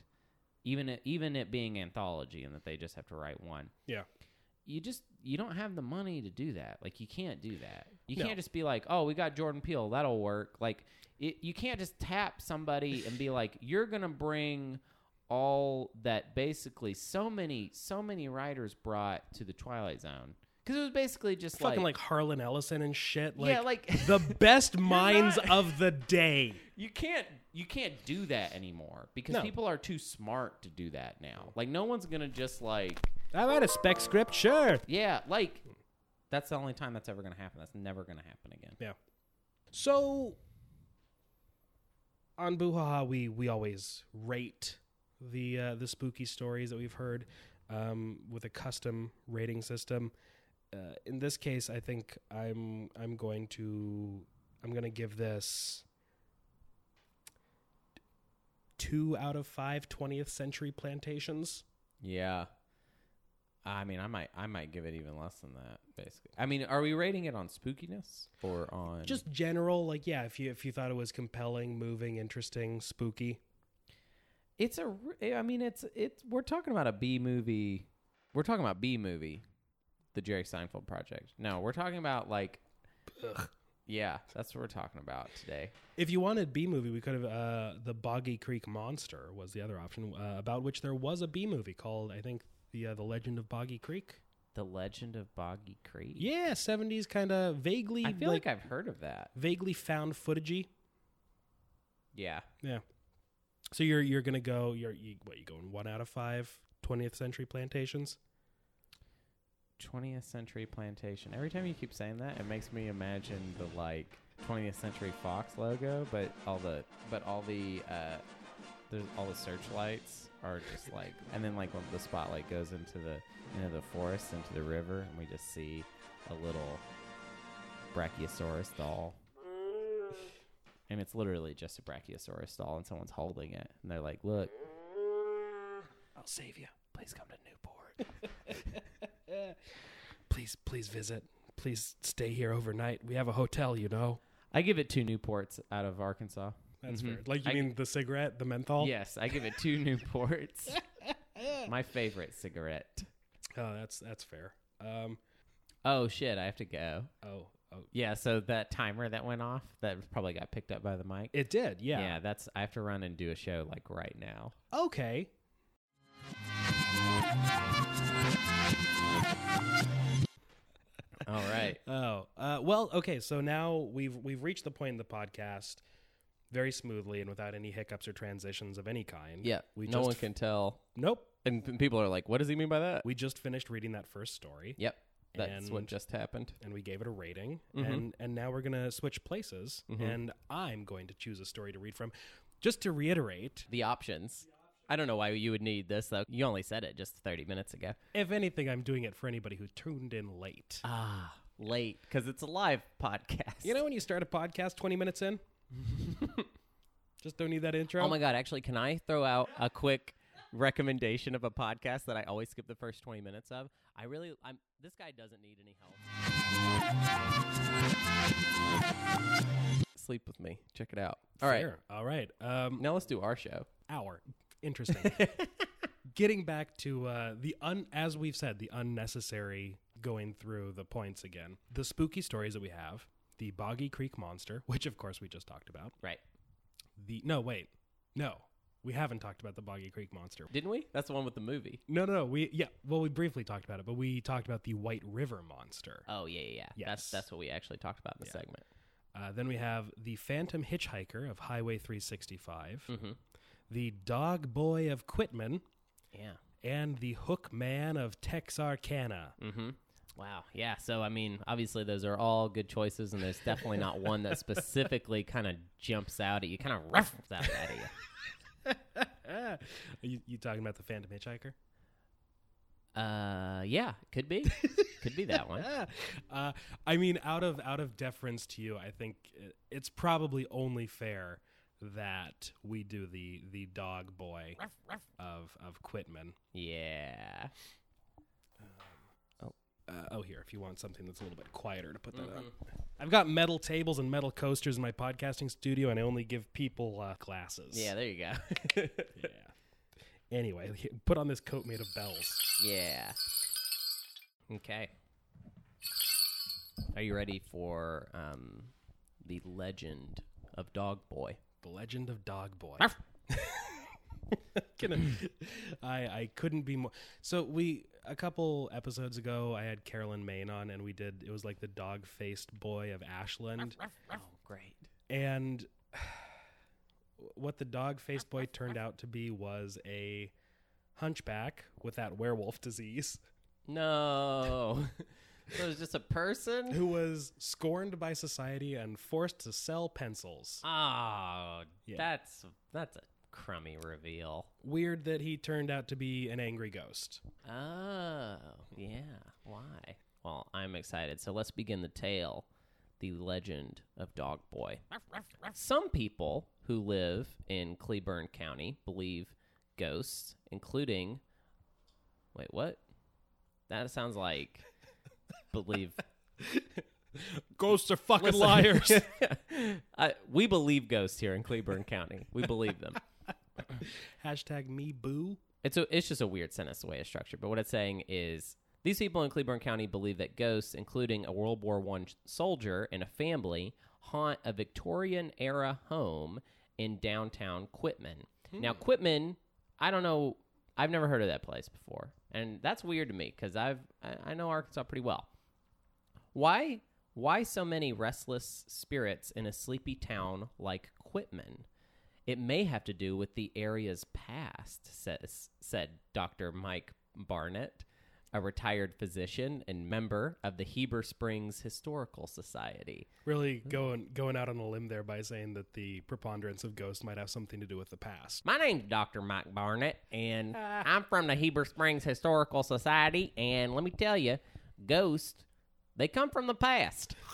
even it, even it being anthology and that they just have to write one. Yeah. You just you don't have the money to do that. Like you can't do that. You No. can't just be like, "Oh, we got Jordan Peele, that'll work." Like it, you can't just tap somebody and be like, "You're going to bring all that basically so many so many writers brought to the Twilight Zone." Cuz it was basically just Fucking like, Harlan Ellison and shit. Like, Yeah, like- the (laughs) best minds not- of the day. you can't you can't do that anymore because No. people are too smart to do that now. Like no one's gonna just like I write a spec script, sure. yeah, like that's the only time that's ever gonna happen. That's never gonna happen again. Yeah. So on Buhaha, we we always rate the uh, the spooky stories that we've heard um, with a custom rating system. Uh, in this case, I think I'm I'm going to I'm going to give this two out of five 20th century plantations. Yeah. I mean, I might I might give it even less than that. Basically, I mean, are we rating it on spookiness or on Just general, like yeah, if you if you thought it was compelling, moving, interesting, spooky. It's a i mean, it's it's. We're talking about a B movie. We're talking about B movie, the Jerry Seinfeld project. No, we're talking about like. Yeah, that's what we're talking about today. If you wanted B movie, we could have uh, the Boggy Creek Monster was the other option, uh, about which there was a B movie called I think the uh, the Legend of Boggy Creek. The Legend of Boggy Creek. Yeah, seventies kind of vaguely I feel like, I've heard of that. vaguely found footagey. Yeah. Yeah. So you're you're gonna go you're you, what you going one out of five 20th century plantations. 20th Century Plantation. Every time you keep saying that, it makes me imagine the like 20th Century Fox logo, but all the but all the uh there's all the searchlights are just like and then like when the spotlight goes into the into the forest into the river and we just see a little brachiosaurus doll. And it's literally just a brachiosaurus doll and someone's holding it and they're like, "Look, I'll save you. Please come to Newport. (laughs) please please visit. Please stay here overnight. We have a hotel, you know. I give it two Newports out of Arkansas." That's Mhm. fair. Like you I- mean the cigarette, the menthol? Yes, I give it two (laughs) Newports. (laughs) My favorite cigarette. Oh, that's that's fair. Um, Oh shit, I have to go. oh, oh, Yeah, so that timer that went off that probably got picked up by the mic. it did. Yeah. Yeah, that's I have to run and do a show like right now. Okay. (laughs) All right. (laughs) Oh, uh, well, okay. So now we've we've reached the point in the podcast very smoothly and without any hiccups or transitions of any kind. Yeah, we no just one can tell. Nope. And people are like, "What does he mean by that?" We just finished reading that first story. Yep, that's what just happened. and we gave it a rating Mhm. and and now we're gonna switch places Mhm. and i'm going to choose a story to read from just to reiterate The options. I don't know why you would need this though. You only said it just 30 minutes ago. if anything i'm doing it for anybody who tuned in late Ah, late because it's a live podcast. you know when you start a podcast 20 minutes in (laughs) just don't need that intro Oh my god! Actually, can I throw out a quick recommendation of a podcast that I always skip the first twenty minutes of? I really, I'm. This guy doesn't need any help. Sleep with me. Check it out. All right. Fair. all right um Now let's do our show. hour interesting (laughs) getting back to uh the un as we've said the unnecessary going through the points again the spooky stories that we have the boggy creek monster which of course we just talked about Right? the no wait no we haven't talked about the boggy creek monster Didn't we? That's the one with the movie. no no no we yeah well we briefly talked about it but we talked about the white river monster Oh yeah, yeah. yeah. That's Yes. that's what we actually talked about in the Yeah. segment. uh, then we have the phantom hitchhiker of highway 365 Mm-hmm. the dog boy of quitman Yeah. and the hook man of texarkana Mm-hmm. Wow. Yeah. So I mean, obviously those are all good choices, and there's definitely not one that (laughs) specifically kind of jumps out at you, kind of roughs out at you. (laughs) (laughs) Ah, you, you talking about the phantom hitchhiker Uh, yeah, could be, (laughs) could be that one. (laughs) Uh, i mean out of out of deference to you i think it's probably only fair that we do the the dog boy of of quitman Yeah. Uh, oh here if you want something that's a little bit quieter to put that on i've got metal tables and metal coasters in my podcasting studio and i only give people uh, glasses Yeah. There you go. (laughs) yeah Anyway, put on this coat made of bells. Yeah. Okay. Are you ready for um, the legend of Dog Boy? The Legend of Dog Boy. (laughs) (laughs) I I couldn't be more. So we a couple episodes ago, I had Carolyn Main on, and we did. It was like the dog faced boy of Ashland, Oh, great. and (sighs) what the dog faced boy turned out to be was a hunchback with that werewolf disease, No. (laughs) so it was just a person? who was scorned by society and forced to sell pencils. Oh, Yeah. that's that's a crummy reveal. Weird that he turned out to be an angry ghost. Oh, yeah. Why? Well, I'm excited. So let's begin the tale The Legend of Dog Boy. Some people who live in Cleburne County believe ghosts, including. Wait, what? That sounds like. believe. (laughs) Ghosts are fucking Listen. liars. (laughs) I, we believe ghosts here in Cleburne County. We believe them. (laughs) Hashtag me boo. It's a, it's just a weird sentence the way it's structured. But what it's saying is these people in Cleburne County believe that ghosts, including a World War One soldier and a family, haunt a Victorian era home in downtown Quitman. Now, hmm. Quitman, I don't know, I've never heard of that place before, and that's weird to me because I've I, I know Arkansas pretty well. Why why so many restless spirits in a sleepy town like Quitman? It may have to do with the area's past, says said Dr. Mike Barnett, a retired physician and member of the Heber Springs Historical Society. Really going going out on a limb there by saying that the preponderance of ghosts might have something to do with the past. My name's Dr. Mike Barnett, and ah. I'm from the Heber Springs Historical Society. And let me tell you, ghosts, they come from the past. (laughs)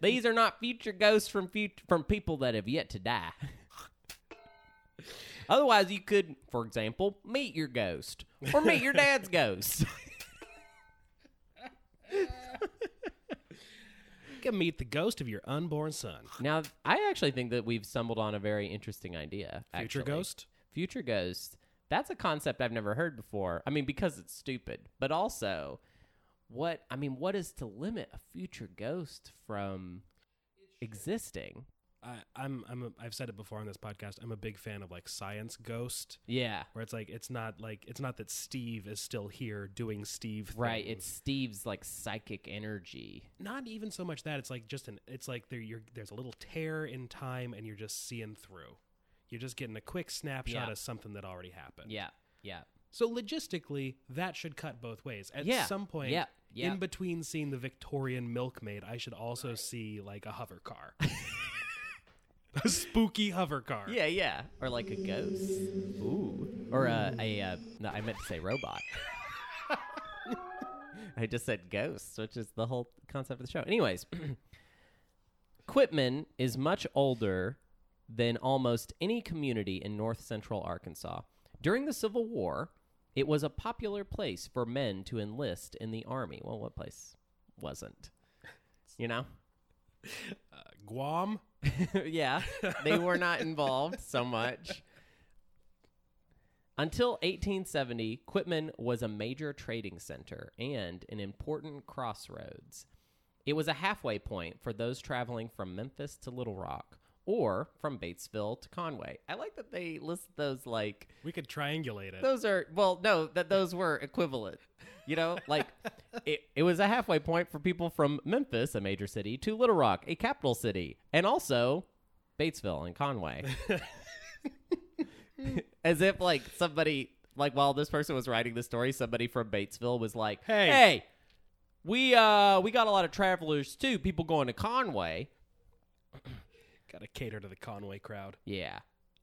These are not future ghosts from fut- from people that have yet to die. (laughs) Otherwise, you could, for example, meet your ghost or meet your dad's (laughs) ghost. You can meet the ghost of your unborn son. Now, I actually think that we've stumbled on a very interesting idea. Future actually. ghost? Future ghost. That's a concept I've never heard before. I mean, because it's stupid, but also, what I mean, what is to limit a future ghost from existing? I, I'm I'm a, I've said it before on this podcast. I'm a big fan of like science ghost, Yeah, where it's like it's not like it's not that Steve is still here doing Steve. right. It's Steve's like psychic energy. not even so much that. It's like just an. It's like there you're there's a little tear in time, and you're just seeing through. You're just getting a quick snapshot Yeah. of something that already happened. Yeah, yeah. So logistically, that should cut both ways. At Yeah. some point, Yeah. Yeah. in between seeing the Victorian milkmaid, I should also see like a hover car, (laughs) a spooky hover car. Yeah, yeah. Or like a ghost. Ooh. Or a, a uh, no, I meant to say robot. (laughs) I just said ghosts, which is the whole concept of the show. Anyways, (clears throat) Quitman is much older than almost any community in north central Arkansas. During the Civil War, it was a popular place for men to enlist in the army. Well, what place wasn't? You know? Uh, Guam. (laughs) yeah, they were not involved so much. Until 1870, Quitman was a major trading center and an important crossroads. It was a halfway point for those traveling from Memphis to Little Rock or from Batesville to Conway. I like that they list those like We could triangulate it. those are well no that those were equivalent you know like (laughs) it, it was a halfway point for people from memphis a major city to little rock a capital city and also batesville and conway (laughs) (laughs) as if like somebody like while this person was writing the story somebody from batesville was like Hey. hey we uh we got a lot of travelers too people going to conway (clears throat) Got to cater to the Conway crowd. Yeah.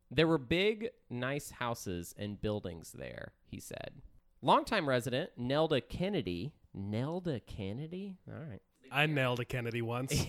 There were big, nice houses and buildings there, he said. Longtime resident Nelda Kennedy. Nelda Kennedy? All right. I nailed a Kennedy once. (laughs)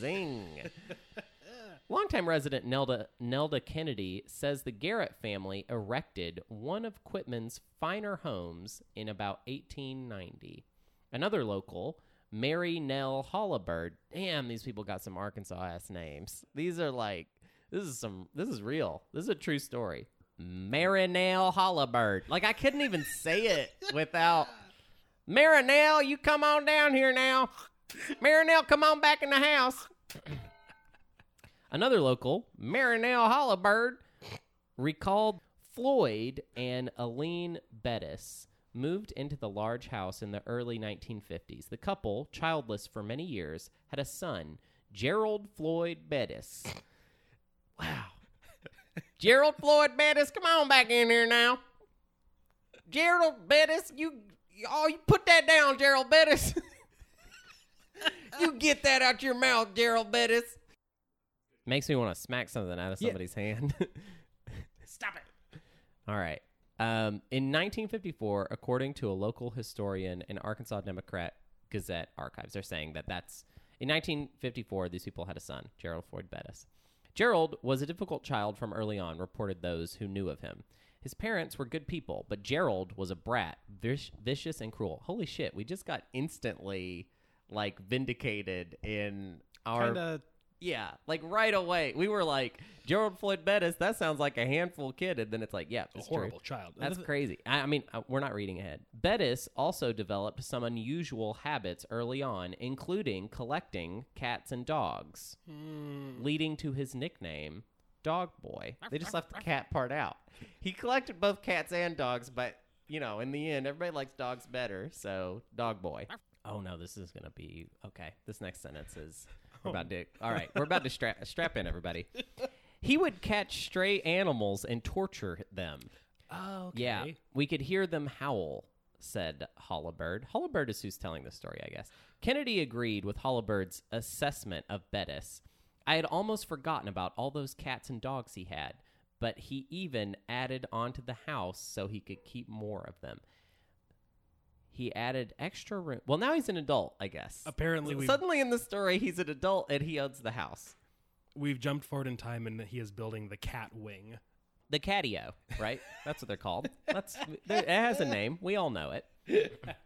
Zing. (laughs) Longtime resident Nelda, Nelda Kennedy says the Garrett family erected one of Quitman's finer homes in about 1890. Another local, Mary Nell Hollibird. Damn, these people got some Arkansas ass names. These are like This is some. This is real. This is a true story. Marinelle Hollabird. Like I couldn't even say it (laughs) without Marinelle. You come on down here now. Marinelle, come on back in the house. (clears throat) Another local, Marinelle Hollabird, recalled Floyd and Aline Bettis moved into the large house in the early 1950s. The couple, childless for many years, had a son, Gerald Floyd Bettis. (laughs) Wow. (laughs) Gerald Floyd Bettis, come on back in here now. Gerald Bettis, you oh you put that down, Gerald Bettis. (laughs) you get that out your mouth, Gerald Bettis. Makes me want to smack something out of Yeah. somebody's hand. Stop it. All right. Um, in 1954, according to a local historian and Arkansas Democrat Gazette archives, they're saying that that's in 1954. These people had a son, Gerald Floyd Bettis. Gerald was a difficult child from early on, reported those who knew of him. His parents were good people, but Gerald was a brat, vic- vicious and cruel. Holy shit, we just got instantly like vindicated in our Kind of. Yeah, like right away. We were like, Gerald Floyd Bettis, that sounds like a handful kid. And then it's like, yeah, A it's true. horrible child. That's crazy. I, I mean, uh, we're not reading ahead. Bettis also developed some unusual habits early on, including collecting cats and dogs, leading to his nickname, Dog Boy. They just left the cat (laughs) part out. He collected both cats and dogs, but, you know, in the end, everybody likes dogs better, so Dog Boy. Oh, no, this is going to be okay. This next sentence is. We're about to. All right, we're about to strap (laughs) strap in, everybody. He would catch stray animals and torture them. Oh, okay. Yeah, we could hear them howl, said Hollabird. Hollabird is who's telling the story, I guess. Kennedy agreed with Hollibird's assessment of Bettis. I had almost forgotten about all those cats and dogs he had, but he even added onto the house so he could keep more of them. He added extra room. Well, now he's an adult, I guess. Apparently, suddenly in the story, he's an adult and he owns the house. We've jumped forward in time, and he is building the cat wing. The catio, right? (laughs) That's what they're called. That's it has a name. We all know it. (laughs)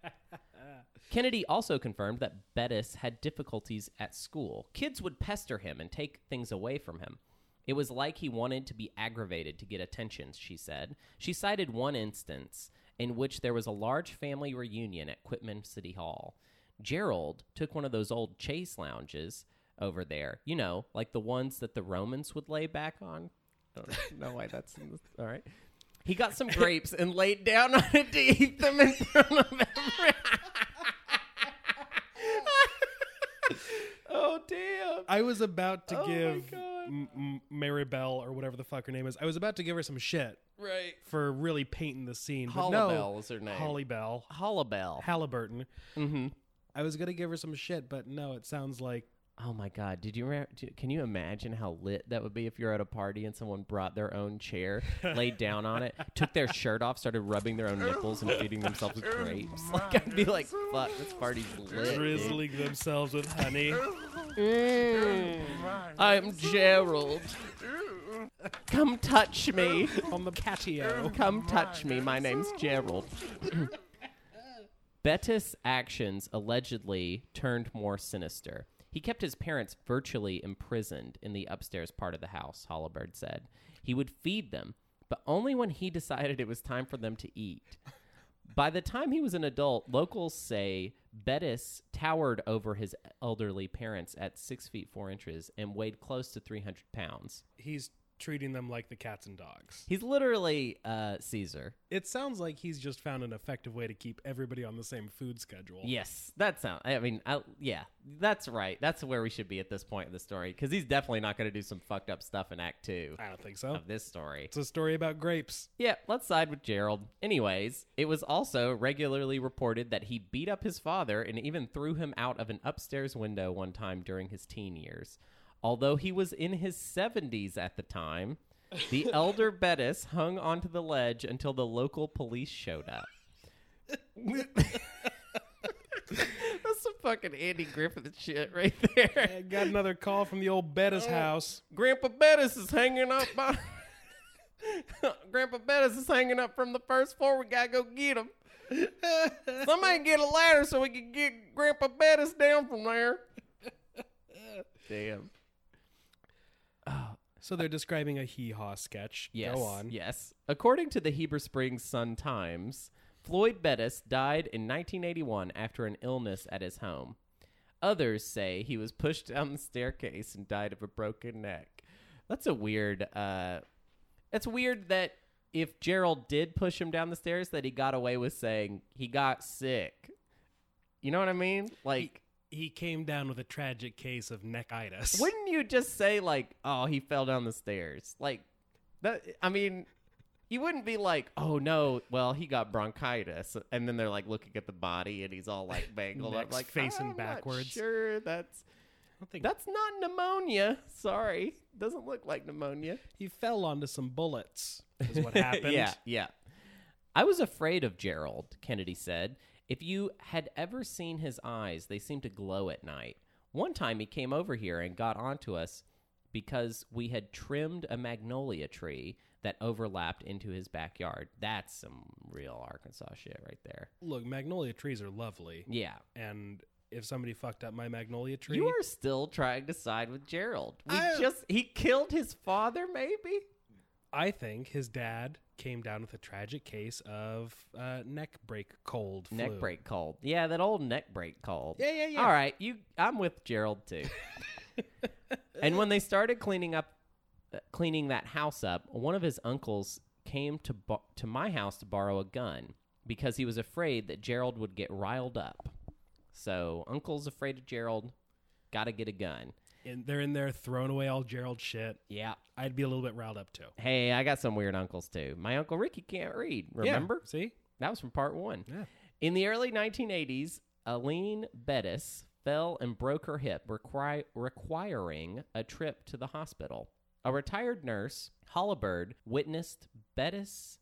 Kennedy also confirmed that Bettis had difficulties at school. Kids would pester him and take things away from him. It was like he wanted to be aggravated to get attention, she said. She cited one instance in which there was a large family reunion at Quitman City Hall. Gerald took one of those old chase lounges over there, you know, like the ones that the Romans would lay back on. I don't know why that's all right. He got some grapes and laid down on it to eat them in front of everyone. (laughs) oh damn! I was about to Oh my give God. M- M- Mary Bell or whatever the fuck her name is. I was about to give her some shit Right. for really painting the scene. But Holly no, Bell is her name. Holly Bell, Hollabell. Halliburton. mm-hmm. I was gonna give her some shit, but no, it sounds like Oh my god! Did you re- can you imagine how lit that would be if you're at a party and someone brought their own chair, laid down on it, (laughs) took their shirt off, started rubbing their own nipples and feeding themselves with grapes? (laughs) Like I'd be like, "Fuck, this party's lit." dude." drizzling themselves with honey. Mm. I'm Gerald. Come touch me. (laughs) on the patio. Come touch me. My name's Gerald. Bettis' actions allegedly turned more sinister. He kept his parents virtually imprisoned in the upstairs part of the house, Hollabird said. He would feed them, but only when he (laughs) decided it was time for them to eat. By the time he was an adult, locals say Bettis towered over his elderly parents at six feet four inches and weighed close to 300 pounds. He's treating them like the cats and dogs. He's literally uh, Caesar. It sounds like he's just found an effective way to keep everybody on the same food schedule. Yes, that sounds. I mean, I, yeah, that's right. That's where we should be at this point in the story because he's definitely not going to do some fucked up stuff in Act Two I don't think so. of this story. It's a story about grapes. Yeah, let's side with Gerald. Anyways, it was also regularly reported that he beat up his father and even threw him out of an upstairs window one time during his teen years. Although he was in his 70s at the time, the (laughs) elder Bettis hung onto the ledge until the local police showed up. (laughs) That's some fucking Andy Griffith shit right there. I got another call from the old Bettis oh, house. Grandpa Bettis is hanging up by. (laughs) Grandpa Bettis is hanging up from the first floor. We gotta go get him. Somebody get a ladder so we can get Grandpa Bettis down from there. Damn. So they're describing a hee haw sketch. Yes. Go on. Yes. According to the Heber Springs Sun Times, Floyd Bettis died in 1981 after an illness at his home. Others say he was pushed down the staircase and died of a broken neck. That's a weird. Uh, it's weird that if Gerald did push him down the stairs, that he got away with saying he got sick. You know what I mean? Like, He came down with a tragic case of neckitis. (laughs) wouldn't you just say like, "Oh, he fell down the stairs"? Like that. I mean, you wouldn't be like, "Oh no, well he got bronchitis," and then they're like looking at the body and he's all like mangled up, like facing "I'm backwards." sure, that's I think that's not pneumonia. Sorry, doesn't look like pneumonia. he fell onto some bullets. Is what (laughs) happened. yeah, yeah. I was afraid of Gerald, Kennedy said. If you had ever seen his eyes, they seemed to glow at night. One time he came over here and got onto us because we had trimmed a magnolia tree that overlapped into his backyard. That's some real Arkansas shit right there. Look, magnolia trees are lovely, Yeah. and if somebody fucked up my magnolia tree, You are still trying to side with Gerald. We I- just he killed his father maybe? I think his dad came down with a tragic case of uh, neck break cold. Flu. Neck break cold. Yeah, that old neck break cold. Yeah, yeah, yeah. All right, you. I'm with Gerald too. (laughs) and when they started cleaning up, uh, cleaning that house up, one of his uncles came to bo- to my house to borrow a gun because he was afraid that Gerald would get riled up. So uncle's afraid of Gerald. Got to get a gun. And they're in there throwing away all Gerald shit. Yeah. I'd be a little bit riled up too. Hey, I got some weird uncles too. My uncle Ricky can't read. Remember? Yeah, see? That was from part one. Yeah. In the early 1980s, Aline Bettis fell and broke her hip, requi- requiring a trip to the hospital. A retired nurse, Hollibird, witnessed Bettis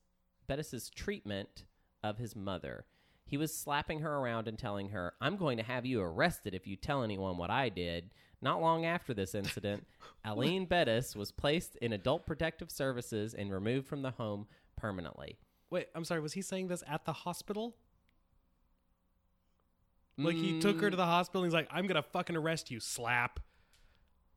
Bettis's treatment of his mother. He was slapping her around and telling her, "I'm going to have you arrested if you tell anyone what I did." Not long after this incident, (laughs) Aline Bettis was placed in adult protective services and removed from the home permanently. Wait, I'm sorry. Was he saying this at the hospital? Like he took Mm. her to the hospital. and He's like, "I'm gonna fucking arrest you." Slap.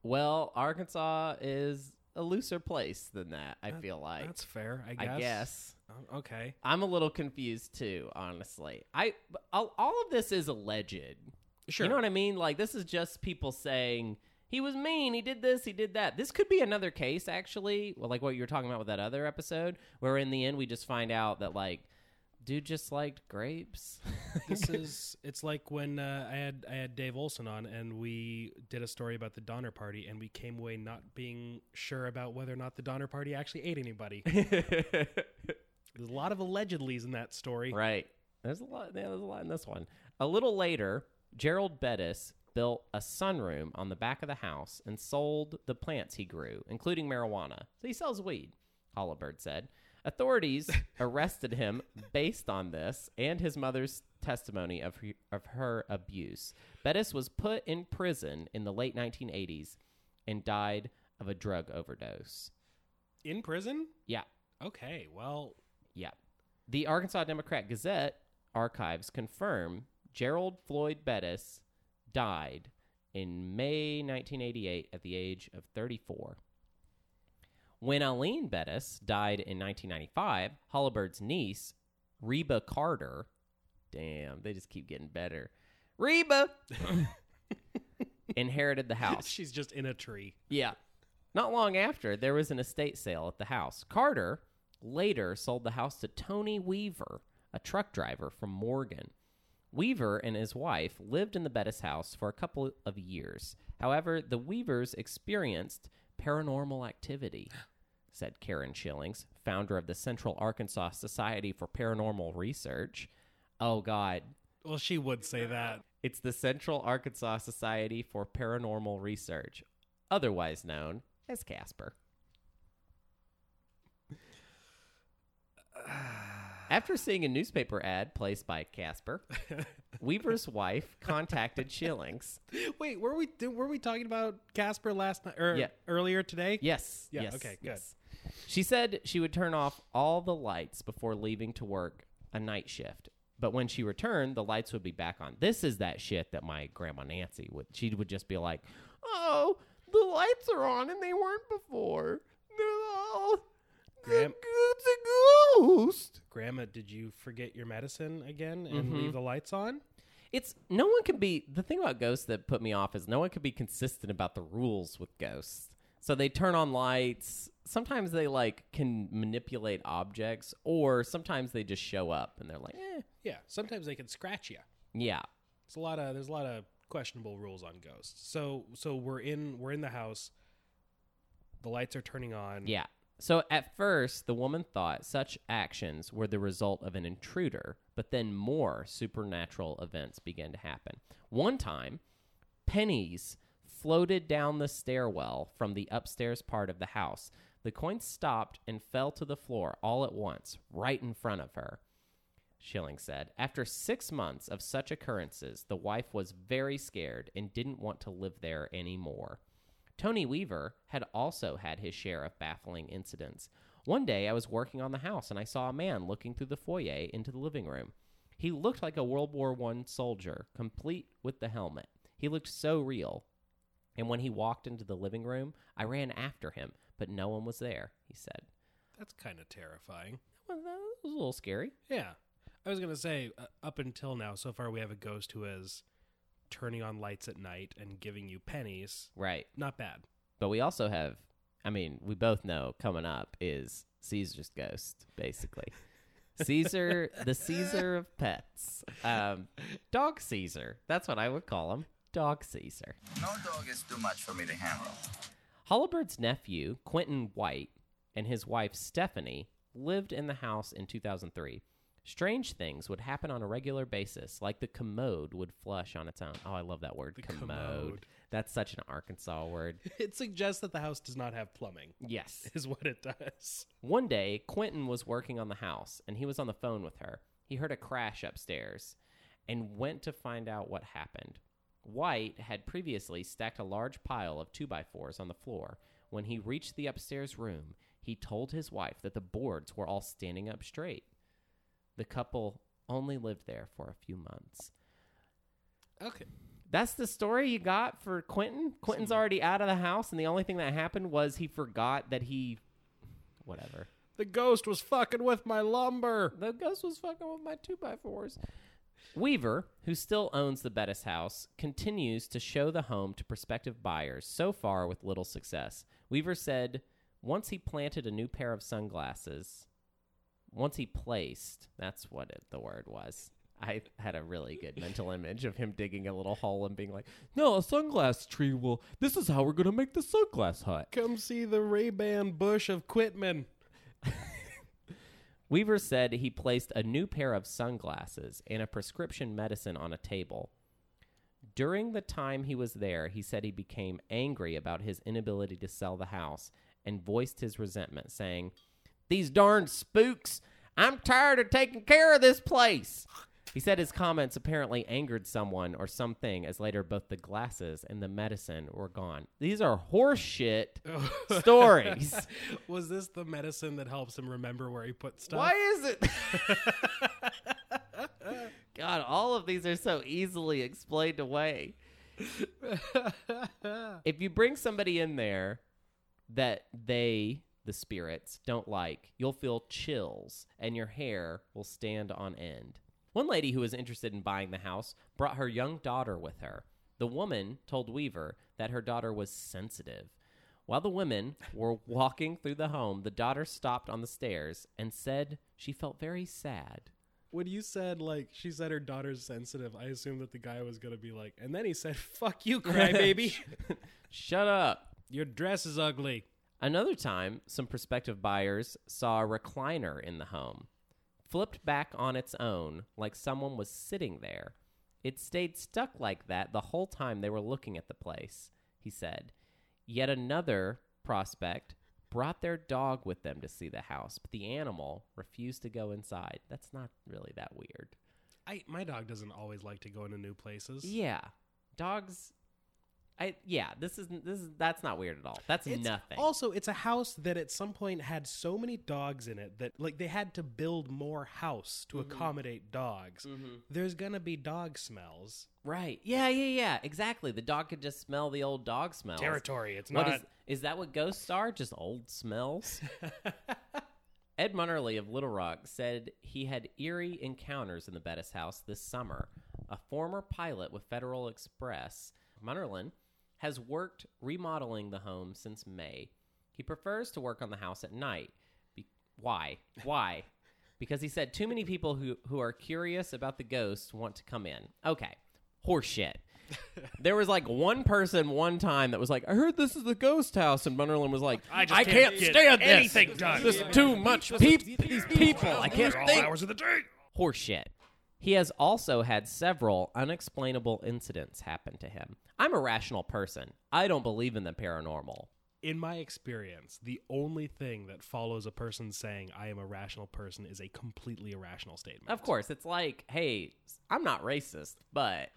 Well, Arkansas is a looser place than that. I feel like. That's fair. I guess. I guess Oh, okay. I'm a little confused too. Honestly, I all, all of this is alleged. Sure. You know what I mean? Like this is just people saying he was mean. He did this. He did that. This could be another case, actually. Well, like what you were talking about with that other episode, where in the end we just find out that like dude just liked grapes. (laughs) this is it's like when uh, I had I had Dave Olson on and we did a story about the Donner Party and we came away not being sure about whether or not the Donner Party actually ate anybody. (laughs) There's a lot of allegedlys in that story. Right. There's a lot. Yeah, there's a lot in this one. A little later, Gerald Bettis built a sunroom on the back of the house and sold the plants he grew, including marijuana. So he sells weed. Hollibird said. Authorities (laughs) arrested him based on this and his mother's testimony of her, of her abuse. Bettis was put in prison in the late 1980s and died of a drug overdose. In prison? Yeah, Okay, well, yeah. The Arkansas Democrat Gazette archives confirm Gerald Floyd Bettis died in May 1988 at the age of 34. When Aline Bettis died in 1995, Hollibird's niece, Reba Carter, damn, they just keep getting better. Reba (laughs) inherited the house. (laughs) she's just in a tree. Yeah. Not long after, there was an estate sale at the house. Carter later sold the house to Tony Weaver, a truck driver from Morgan. Weaver and his wife lived in the Bettis house for a couple of years. However, the Weavers experienced paranormal activity, (gasps) said Karen Schillings, founder of the Central Arkansas Society for Paranormal Research. Oh, God. Well, she would say that. It's the Central Arkansas Society for Paranormal Research, otherwise known as Casper. After seeing a newspaper ad placed by Casper, (laughs) Weaver's wife contacted Schillings. Wait, were we were we talking about Casper last night or er, Yeah. earlier today? Yes. Yeah, yes, okay, good. yes. She said she would turn off all the lights before leaving to work a night shift. But when she returned, the lights would be back on. This is that shit that my grandma Nancy would. She would just be like, "Oh, the lights are on and they weren't before. No, Graham- it's a ghost. Grandma, did you forget your medicine again and Mhm. leave the lights on? It's no one can be the thing about ghosts that put me off is no one can be consistent about the rules with ghosts. So they turn on lights. Sometimes they like can manipulate objects, or sometimes they just show up and they're like, eh, Yeah, sometimes they can scratch you. yeah, It's a lot of there's a lot of questionable rules on ghosts. So so we're in we're in the house. The lights are turning on. yeah. So at first, the woman thought such actions were the result of an intruder, but then more supernatural events began to happen. One time, pennies floated down the stairwell from the upstairs part of the house. The coins stopped and fell to the floor all at once, right in front of her. Schilling said, After six months of such occurrences, the wife was very scared and didn't want to live there anymore. Tony Weaver had also had his share of baffling incidents. One day I was working on the house and I saw a man looking through the foyer into the living room. He looked like a World War I soldier, complete with the helmet. He looked so real. And when he walked into the living room, I ran after him, but no one was there, he said. That's kind of terrifying. Well, that was a little scary. Yeah. I was going to say uh, up until now so far we have a ghost who is turning on lights at night and giving you pennies. Right. Not bad. But we also have, I mean, we both know coming up is Caesar's ghost, basically. (laughs) Caesar, the Caesar of pets. Um, dog Caesar. That's what I would call him. Dog Caesar. No dog is too much for me to handle. Holabird's nephew, Quentin White, and his wife, Stephanie, lived in the house in 2003. Strange things would happen on a regular basis, like the commode would flush on its own. Oh, I love that word, The commode. commode. That's such an Arkansas word. (laughs) It suggests that the house does not have plumbing. Yes. (laughs) Is what it does. One day, Quentin was working on the house and he was on the phone with her. He heard a crash upstairs and went to find out what happened. White had previously stacked a large pile of 2x4s on the floor. When he reached the upstairs room, he told his wife that the boards were all standing up straight. The couple only lived there for a few months. Okay. That's the story you got for Quentin? Quentin's already out of the house, and the only thing that happened was he forgot that he. Whatever. The ghost was fucking with my lumber. The ghost was fucking with my two by fours. Weaver, who still owns the Bettis house, continues to show the home to prospective buyers, so far with little success. Weaver said once he planted a new pair of sunglasses, once he placed, that's what it, the word was. I had a really good mental (laughs) image of him digging a little hole and being like, No, a sunglass tree will. This is how we're going to make the sunglass hut. Come see the Ray-Ban bush of Quitman. (laughs) Weaver said he placed a new pair of sunglasses and a prescription medicine on a table. During the time he was there, he said he became angry about his inability to sell the house and voiced his resentment, saying, These darn spooks! I'm tired of taking care of this place! He said his comments apparently angered someone or something, as later both the glasses and the medicine were gone. These are horseshit (laughs) stories. Was this the medicine that helps him remember where he put stuff? Why is it? (laughs) God, all of these are so easily explained away. (laughs) if you bring somebody in there that they, the spirits, don't like, you'll feel chills and your hair will stand on end. One lady who was interested in buying the house brought her young daughter with her. The woman told Weaver that her daughter was sensitive. While the women were walking through the home, the daughter stopped on the stairs and said she felt very sad. When you said like she said her daughter's sensitive, I assumed that the guy was gonna be like, and then he said, "Fuck you, (laughs) crybaby. Shut up. Your dress is ugly." Another time, some prospective buyers saw a recliner in the home, flipped back on its own like someone was sitting there. It stayed stuck like that the whole time they were looking at the place, he said. Yet another prospect brought their dog with them to see the house, but the animal refused to go inside. That's not really that weird. I my dog doesn't always like to go into new places. Yeah. Dogs I yeah, this is this is that's not weird at all. That's It's- nothing. Also, it's a house that at some point had so many dogs in it that like they had to build more house to Mm-hmm. accommodate dogs. There's gonna be dog smells. right. Yeah, yeah, yeah. Exactly. The dog could just smell the old dog smells. Territory. It's What not. is is that what ghosts are? Just old smells? (laughs) Ed Munnerlin of Little Rock said he had eerie encounters in the Bettis house this summer. A former pilot with Federal Express, Munnerlin, has worked remodeling the home since May. He prefers to work on the house at night. Be- why? Why? because he said too many people who, who are curious about the ghosts want to come in. Okay. Horseshit. (laughs) there was like one person one time that was like, I heard this is the ghost house. And Munnerlin was like, I I, can't, can't get stand this. anything done." This is too much peop- these people. I can't all think. hours of the day. Horseshit. He has also had several unexplainable incidents happen to him. I'm a rational person. I don't believe in the paranormal. In my experience, the only thing that follows a person saying "I am a rational person" is a completely irrational statement. Of course, it's like, hey, I'm not racist, but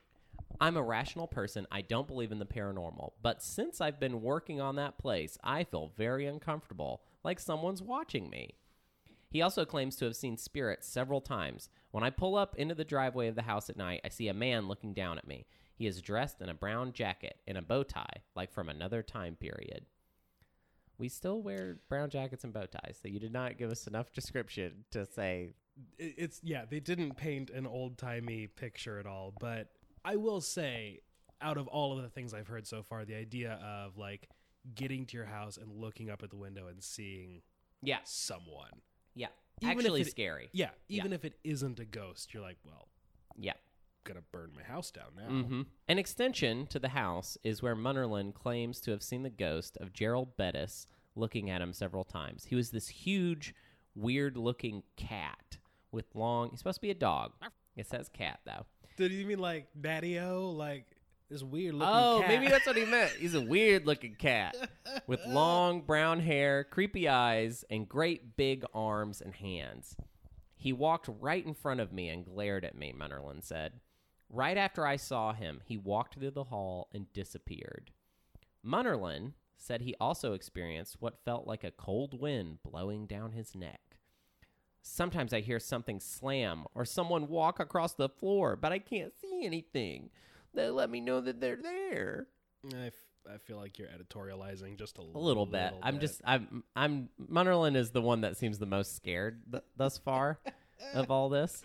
I'm a rational person. I don't believe in the paranormal. But since I've been working on that place, I feel very uncomfortable, like someone's watching me. He also claims to have seen spirits several times. When I pull up into the driveway of the house at night, I see a man looking down at me. He is dressed in a brown jacket and a bow tie, like from another time period. We still wear brown jackets and bow ties, so you did not give us enough description to say it's yeah, they didn't paint an old timey picture at all. But I will say, out of all of the things I've heard so far, the idea of like getting to your house and looking up at the window and seeing Yeah. someone, Yeah. Even if Actually it- scary. yeah, even if it isn't a ghost, you're like, well, Yeah. gonna burn my house down now. hmm An extension to the house is where Munnerlin claims to have seen the ghost of Gerald Bettis looking at him several times. He was this huge, weird looking cat with long. He's supposed to be a dog. It says cat, though. Did you mean like Daddy O, like this weird looking? Oh, cat? maybe that's what he meant. He's a weird looking cat (laughs) with long brown hair, creepy eyes, and great big arms and hands. He walked right in front of me and glared at me, Munnerlin said. Right after I saw him, he walked through the hall and disappeared. Munnerlin said he also experienced what felt like a cold wind blowing down his neck. Sometimes I hear something slam or someone walk across the floor, but I can't see anything. They let me know that they're there. I, f- I feel like you're editorializing just a, A little bit. I'm just I'm I'm Munnerlin is the one that seems the most scared th- thus far (laughs) of all this.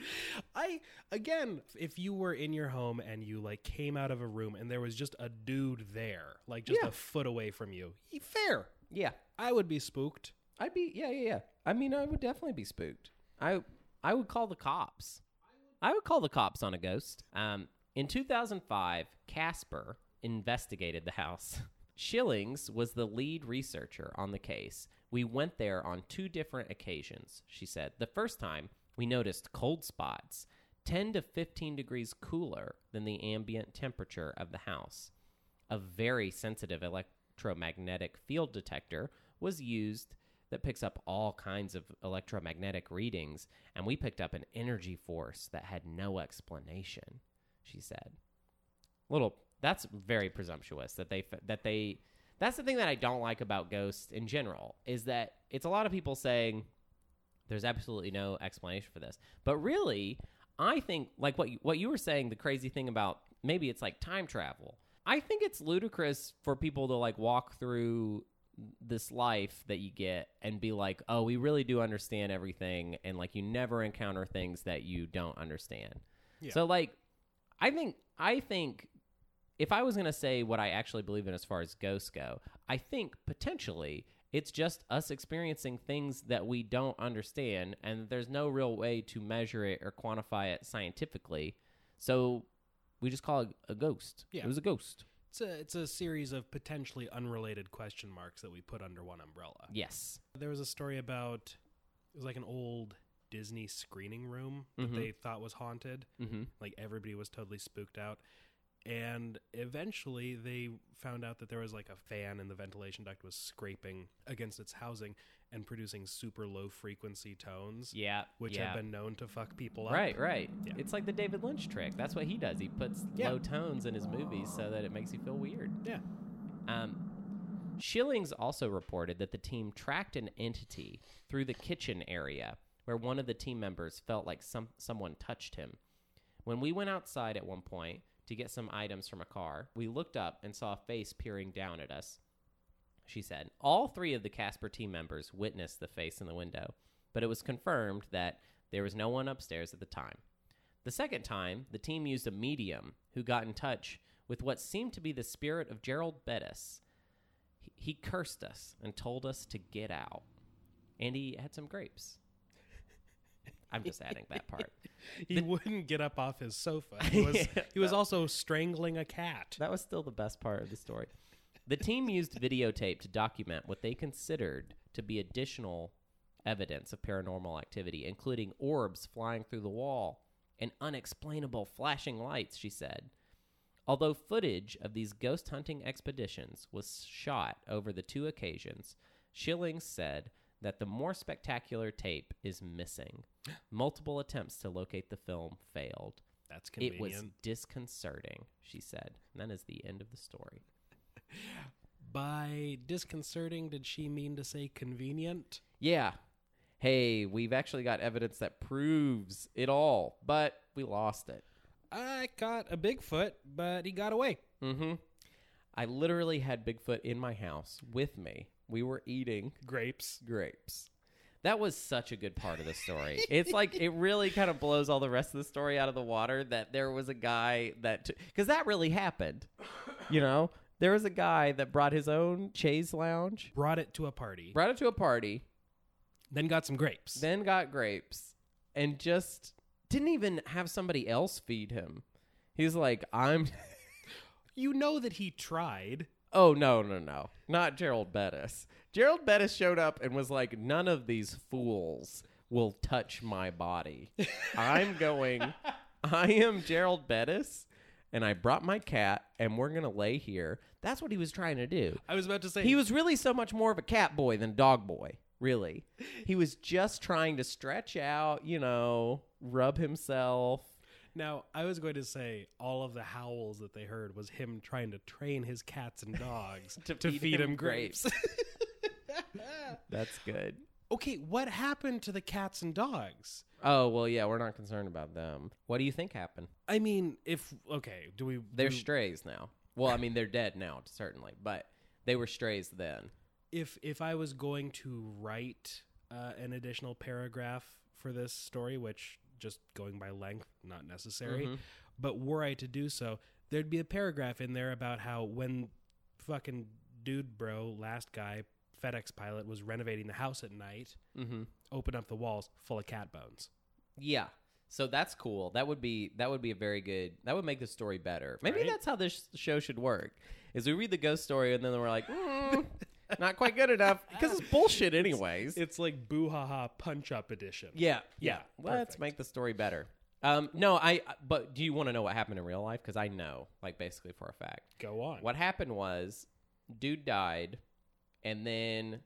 I again, if you were in your home and you like came out of a room and there was just a dude there, like just Yeah. a foot away from you, y- fair. Yeah. I would be spooked. I'd be yeah, yeah, yeah. I mean, I would definitely be spooked. I I would call the cops. I would call the cops on a ghost. Um, in 2005, Casper investigated the house. (laughs) Schillings was the lead researcher on the case. We went there on two different occasions, she said. The first time, we noticed cold spots, 10 to 15 degrees cooler than the ambient temperature of the house. A very sensitive electromagnetic field detector was used that picks up all kinds of electromagnetic readings, and we picked up an energy force that had no explanation, she said. Little that's very presumptuous that they that they that's the thing that I don't like about ghosts in general is that it's a lot of people saying there's absolutely no explanation for this. But really, I think like what you, what you were saying the crazy thing about maybe it's like time travel. I think it's ludicrous for people to like walk through this life that you get and be like, "Oh, we really do understand everything," and like you never encounter things that you don't understand. Yeah. So like, I think I think if I was gonna say what I actually believe in as far as ghosts go, I think potentially it's just us experiencing things that we don't understand, and there's no real way to measure it or quantify it scientifically. So we just call it a ghost. Yeah. It was a ghost. It's a it's a series of potentially unrelated question marks that we put under one umbrella. Yes. There was a story about it was like an old Disney screening room that Mhm. they thought was haunted. Mm-hmm. Like everybody was totally spooked out. And eventually they found out that there was like a fan and the ventilation duct was scraping against its housing and producing super low frequency tones, Yeah. which yeah. have been known to fuck people up. Right, right. Yeah. It's like the David Lynch trick. That's what he does. He puts Yeah. low tones in his movies so that it makes you feel weird. Yeah. Um, Schillings also reported that the team tracked an entity through the kitchen area where one of the team members felt like some someone touched him. When we went outside at one point to get some items from a car, we looked up and saw a face peering down at us. She said, All three of the Casper team members witnessed the face in the window, but it was confirmed that there was no one upstairs at the time. The second time, the team used a medium who got in touch with what seemed to be the spirit of Gerald Bettis. He, he cursed us and told us to get out. And he had some grapes. I'm just adding that part. (laughs) He wouldn't get up off his sofa. He was, (laughs) he was also strangling a cat. That was still the best part of the story. The team used videotape to document what they considered to be additional evidence of paranormal activity, including orbs flying through the wall and unexplainable flashing lights, she said. Although footage of these ghost hunting expeditions was shot over the two occasions, Schilling said that the more spectacular tape is missing. (gasps) Multiple attempts to locate the film failed. That's convenient. It was disconcerting, she said. And that is the end of the story. (laughs) By disconcerting, did she mean to say convenient? Yeah. Hey, we've actually got evidence that proves it all, but we lost it. I caught a Bigfoot, but he got away. Mm-hmm. I literally had Bigfoot in my house with me. We were eating Grapes. grapes. That was such a good part of the story. it's like it really kind of blows all the rest of the story out of the water that there was a guy that because that really happened. You know, there was a guy that brought his own chaise lounge, Brought it to a party. brought it to a party, Then got some grapes. then got grapes, and just didn't even have somebody else feed him. He's like, I'm. you know that he tried. Oh no, no, no. Not Gerald Bettis. Gerald Bettis showed up and was like, None of these fools will touch my body. I'm going I am Gerald Bettis and I brought my cat and we're gonna lay here. That's what he was trying to do. I was about to say He was really so much more of a cat boy than dog boy. Really. He was just trying to stretch out, you know, rub himself. Now, I was going to say all of the howls that they heard was him trying to train his cats and dogs (laughs) To to, feed feed, him him grapes. (laughs) That's good. okay, what happened to the cats and dogs? Oh well yeah, we're not concerned about them. What do you think happened? I mean, if okay, do we? They're do- strays now. Well, I mean, they're dead now, certainly, but they were strays then. if if I was going to write uh, an additional paragraph for this story, which just going by length, not necessary, Mm-hmm. but were I to do so, there'd be a paragraph in there about how when fucking dude bro, last guy, FedEx pilot, was renovating the house at night, Mm-hmm. open up the walls full of cat bones. Yeah. So that's cool. That would be that would be a very good. That would make the story better. Maybe Right? that's how this show should work. Is we read the ghost story and then we're like, mm, not quite good enough because it's bullshit anyways. It's like boo ha ha punch up edition. yeah, yeah. Yeah, Let's perfect. make the story better. Um, no, I. But do you want to know what happened in real life? Because I know, like, basically for a fact. Go on. What happened was, dude died, and then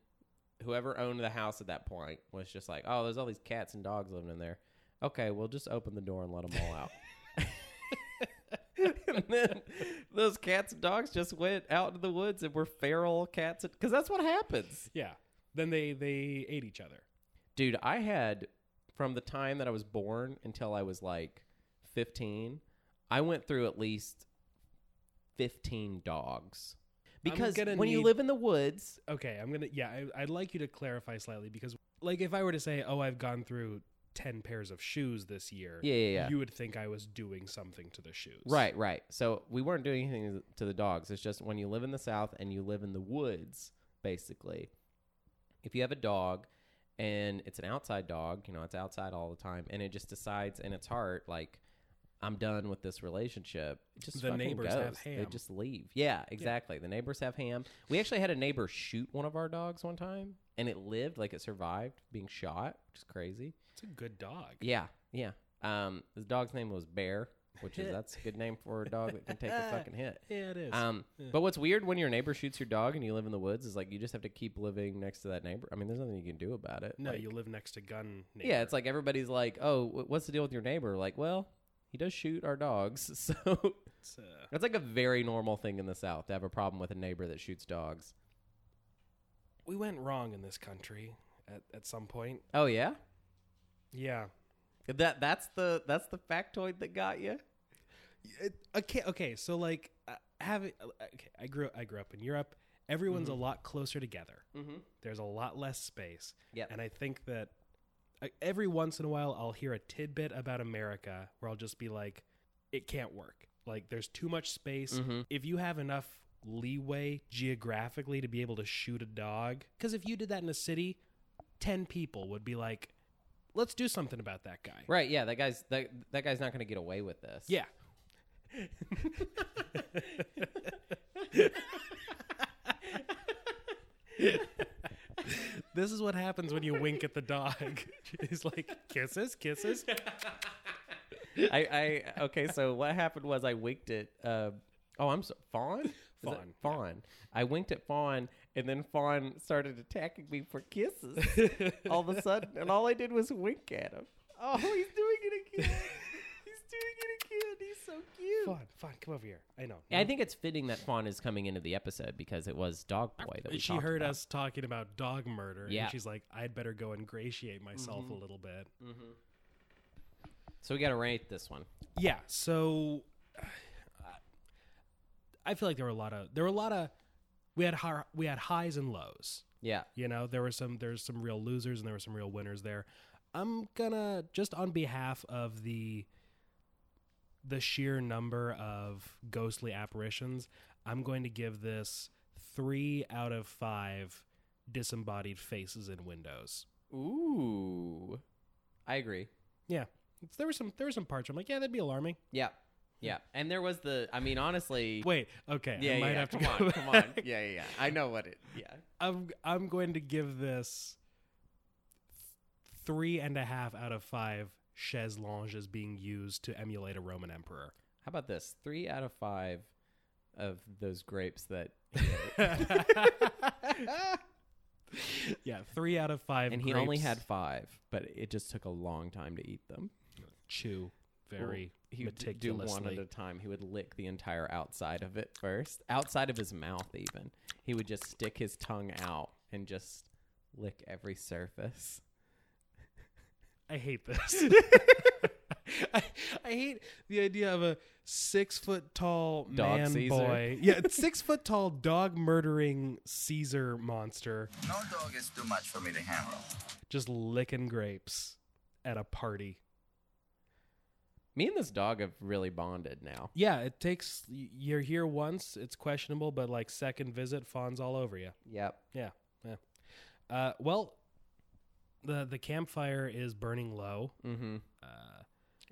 whoever owned the house at that point was just like, "Oh, there's all these cats and dogs living in there. Okay, we'll just open the door and let them all out." (laughs) and then those cats and dogs just went out into the woods and were feral cats because that's what happens. Yeah. Then they they ate each other. Dude, I had from the time that I was born until I was like 15, I went through at least 15 dogs. Because when you live in the woods, Okay, I'm gonna. Yeah, I, I'd like you to clarify slightly because, like, if I were to say, "Oh, I've gone through ten pairs of shoes this year," Yeah, yeah, yeah. you would think I was doing something to the shoes. Right, right. So we weren't doing anything to the dogs. It's just when you live in the South and you live in the woods, basically, if you have a dog and it's an outside dog, you know, it's outside all the time, and it just decides in its heart, like, I'm done with this relationship. It just The neighbors goes. have They just leave. Yeah, exactly. The neighbors have ham. We actually had a neighbor shoot one of our dogs one time, and it lived, like it survived being shot, which is crazy. It's a good dog. Yeah, yeah. Um, the dog's name was Bear, which is (laughs) that's a good name for a dog that can take a (laughs) fucking hit. Yeah, it is. Um, but what's weird when your neighbor shoots your dog and you live in the woods is like you just have to keep living next to that neighbor. I mean, there's nothing you can do about it. no, Like, you live next to gun. Neighbor. yeah, it's like everybody's like, "Oh, what's the deal with your neighbor?" Like, well, he does shoot our dogs, (laughs) so It's, uh, That's like a very normal thing in the South to have a problem with a neighbor that shoots dogs. we went wrong in this country at, at some point. Oh yeah, Yeah. that that's the that's the factoid that got you. It, okay. Okay. So like uh, having. uh, Okay, I grew. I grew up in Europe. Everyone's a lot closer together. Mm-hmm. There's a lot less space. Yep. And I think that every once in a while I'll hear a tidbit about America where I'll just be like, it can't work. Like there's too much space. Mhm. If you have enough leeway geographically to be able to shoot a dog, because if you did that in a city, ten people would be like, let's do something about that guy. Right? Yeah, that guy's that that guy's not going to get away with this. Yeah. (laughs) (laughs) this is what happens when you wink at the dog. (laughs) He's like, kisses, kisses. I, I okay. So what happened was I winked at. Uh, oh, I'm so Fawn. Is Fawn, yeah. Fawn. I winked at Fawn, and then Fawn started attacking me for kisses. (laughs) all of a sudden, and all I did was wink at him. Oh, he's doing it again. (laughs) he's doing it again. He's so cute. Fawn, Fawn, come over here. I know. I think it's fitting that Fawn is coming into the episode because it was Dog Boy that we she talked heard about. us talking about dog murder, Yeah. and she's like, "I'd better go ingratiate myself Mm-hmm. a little bit." So we got to rate this one. Yeah. So I feel like there were a lot of there were a lot of we had hi- we had highs and lows. Yeah. You know, there were some there's some real losers and there were some real winners there. I'm gonna just on behalf of the the sheer number of ghostly apparitions, I'm going to give this three out of five disembodied faces in windows. Ooh. I agree. Yeah, there were some there were some parts where I'm like, yeah, that'd be alarming. Yeah. Yeah. And there was the. I mean, honestly. Wait, okay, Yeah. I might yeah, have to come on. Come on. Yeah. Yeah. Yeah. I know what it. Yeah. I'm I'm going to give this three and a half out of five chaise lounges being used to emulate a Roman emperor. How about this? Three out of five of those grapes that. (laughs) Yeah, three out of five. and he only had five, but it just took a long time to eat them. chew very he would do one at a time. He would lick the entire outside of it first, outside of his mouth. Even he would just stick his tongue out and just lick every surface. I hate this. (laughs) (laughs) I, I hate the idea of a six foot tall Dog man Caesar. boy. (laughs) Yeah, six foot tall dog murdering Caesar monster No dog is too much for me to handle. just licking grapes at a party. Me and this dog have really bonded now. Yeah, it takes you're here once, it's questionable, but like second visit, fawns all over you. Yep. Yeah, yeah. Uh, well, the the campfire is burning low. Mm-hmm. Uh,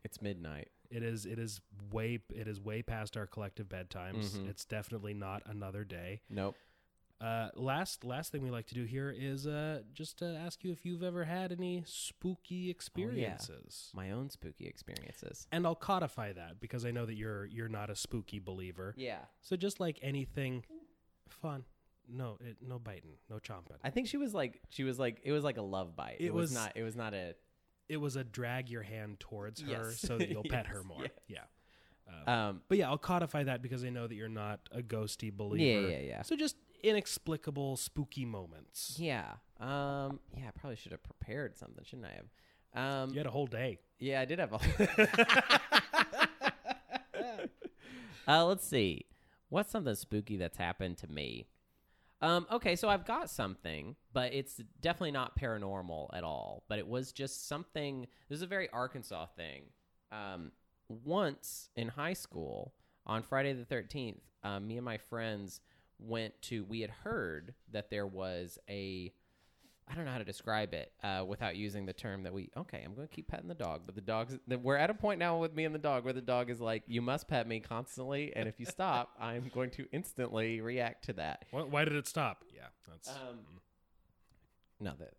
It's midnight. it is it is way it is way past our collective bedtimes. Mhm. It's definitely not another day. Nope. Uh, last last thing we like to do here is uh, just to ask you if you've ever had any spooky experiences. My own spooky experiences. And I'll codify that because I know that you're you're not a spooky believer. Yeah. So just like anything fun. No, it, no biting, no chomping. I think she was like she was like it was like a love bite. It It, was, was- not it was not a it was a drag your hand towards her Yes. so that you'll (laughs) pet her Yes, more. Yeah. um But yeah, I'll codify that because I know that you're not a ghosty believer. Yeah, yeah, yeah. So just inexplicable spooky moments. yeah. Um yeah, I probably should have prepared something, shouldn't I have? Um You had a whole day. Yeah, I did have a. (laughs) uh, let's see. What's something spooky that's happened to me? Um, okay, so I've got something, but it's definitely not paranormal at all. But it was just something. This is a very Arkansas thing. Um, once in high school, on Friday the thirteenth, um, me and my friends went to. We had heard that there was a I don't know how to describe it uh, without using the term that we. Okay, I'm going to keep petting the dog, but the dog's. The, we're at a point now with me and the dog where the dog is like, "You must pet me constantly, and if you stop, (laughs) I'm going to instantly react to that." Why, why did it stop? Yeah, that's Um, no, that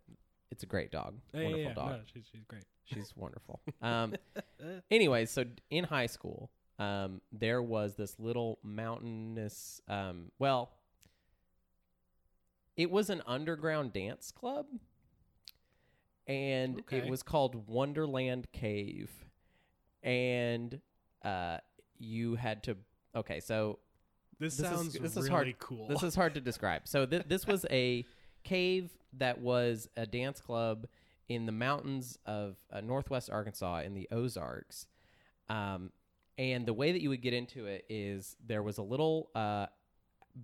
it's a great dog, Yeah, yeah, wonderful yeah, dog. no, she's, she's great. (laughs) She's wonderful. Um, (laughs) anyways, so in high school, um, there was this little mountainous. Um, well, it was an underground dance club, and Okay. it was called Wonderland Cave, and uh, you had to okay, so This, this sounds is this really is hard. cool. This is hard to describe. So th- this was a cave that was a dance club in the mountains of uh, northwest Arkansas in the Ozarks. Um, and the way that you would get into it is there was a little uh,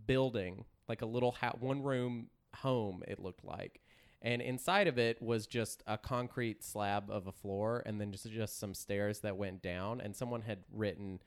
building, like a little ha- one room home, it looked like. And inside of it was just a concrete slab of a floor and then just, just some stairs that went down. And someone had written,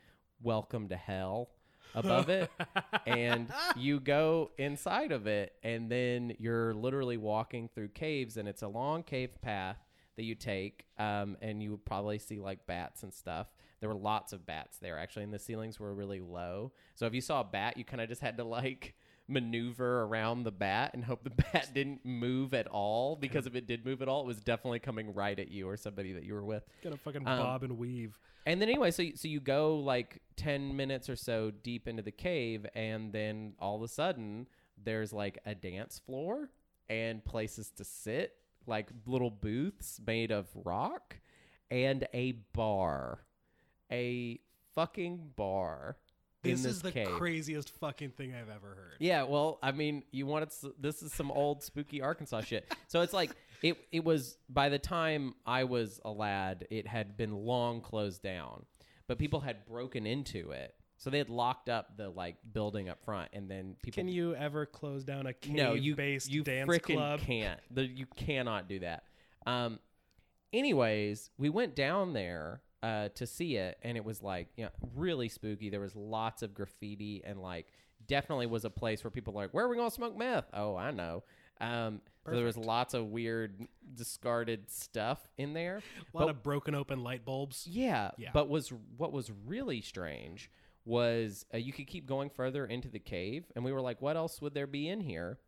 Welcome to Hell above it. (laughs) and you go inside of it, and then you're literally walking through caves, and it's a long cave path that you take. Um, and you would probably see like bats and stuff. There were lots of bats there actually, and the ceilings were really low. So if you saw a bat, you kind of just had to like maneuver around the bat and hope the (laughs) bat didn't move at all because if it did move at all, it was definitely coming right at you or somebody that you were with. Gonna fucking Um, bob and weave. And then anyway, so so you go like ten minutes or so deep into the cave, and then all of a sudden there's like a dance floor and places to sit, like little booths made of rock, and a bar, a fucking bar This, this is the cave. craziest fucking thing I've ever heard. Yeah, well, I mean, you wanted this is some old spooky Arkansas shit. So it's like (laughs) it it was by the time I was a lad, it had been long closed down, but people had broken into it. So they had locked up the like building up front, and then people. Can you ever close down a no, you cave-based you dance club? can't. The, you cannot do that. Um. Anyways, we went down there uh, to see it, and it was like you know really spooky. There was lots of graffiti, and like definitely was a place where people were like, "Where are we going to smoke meth?" Oh, I know. Um, so there was lots of weird discarded stuff in there. A lot But- of broken open light bulbs. yeah, Yeah. But was what was really strange was uh, you could keep going further into the cave, and we were like, "What else would there be in here?"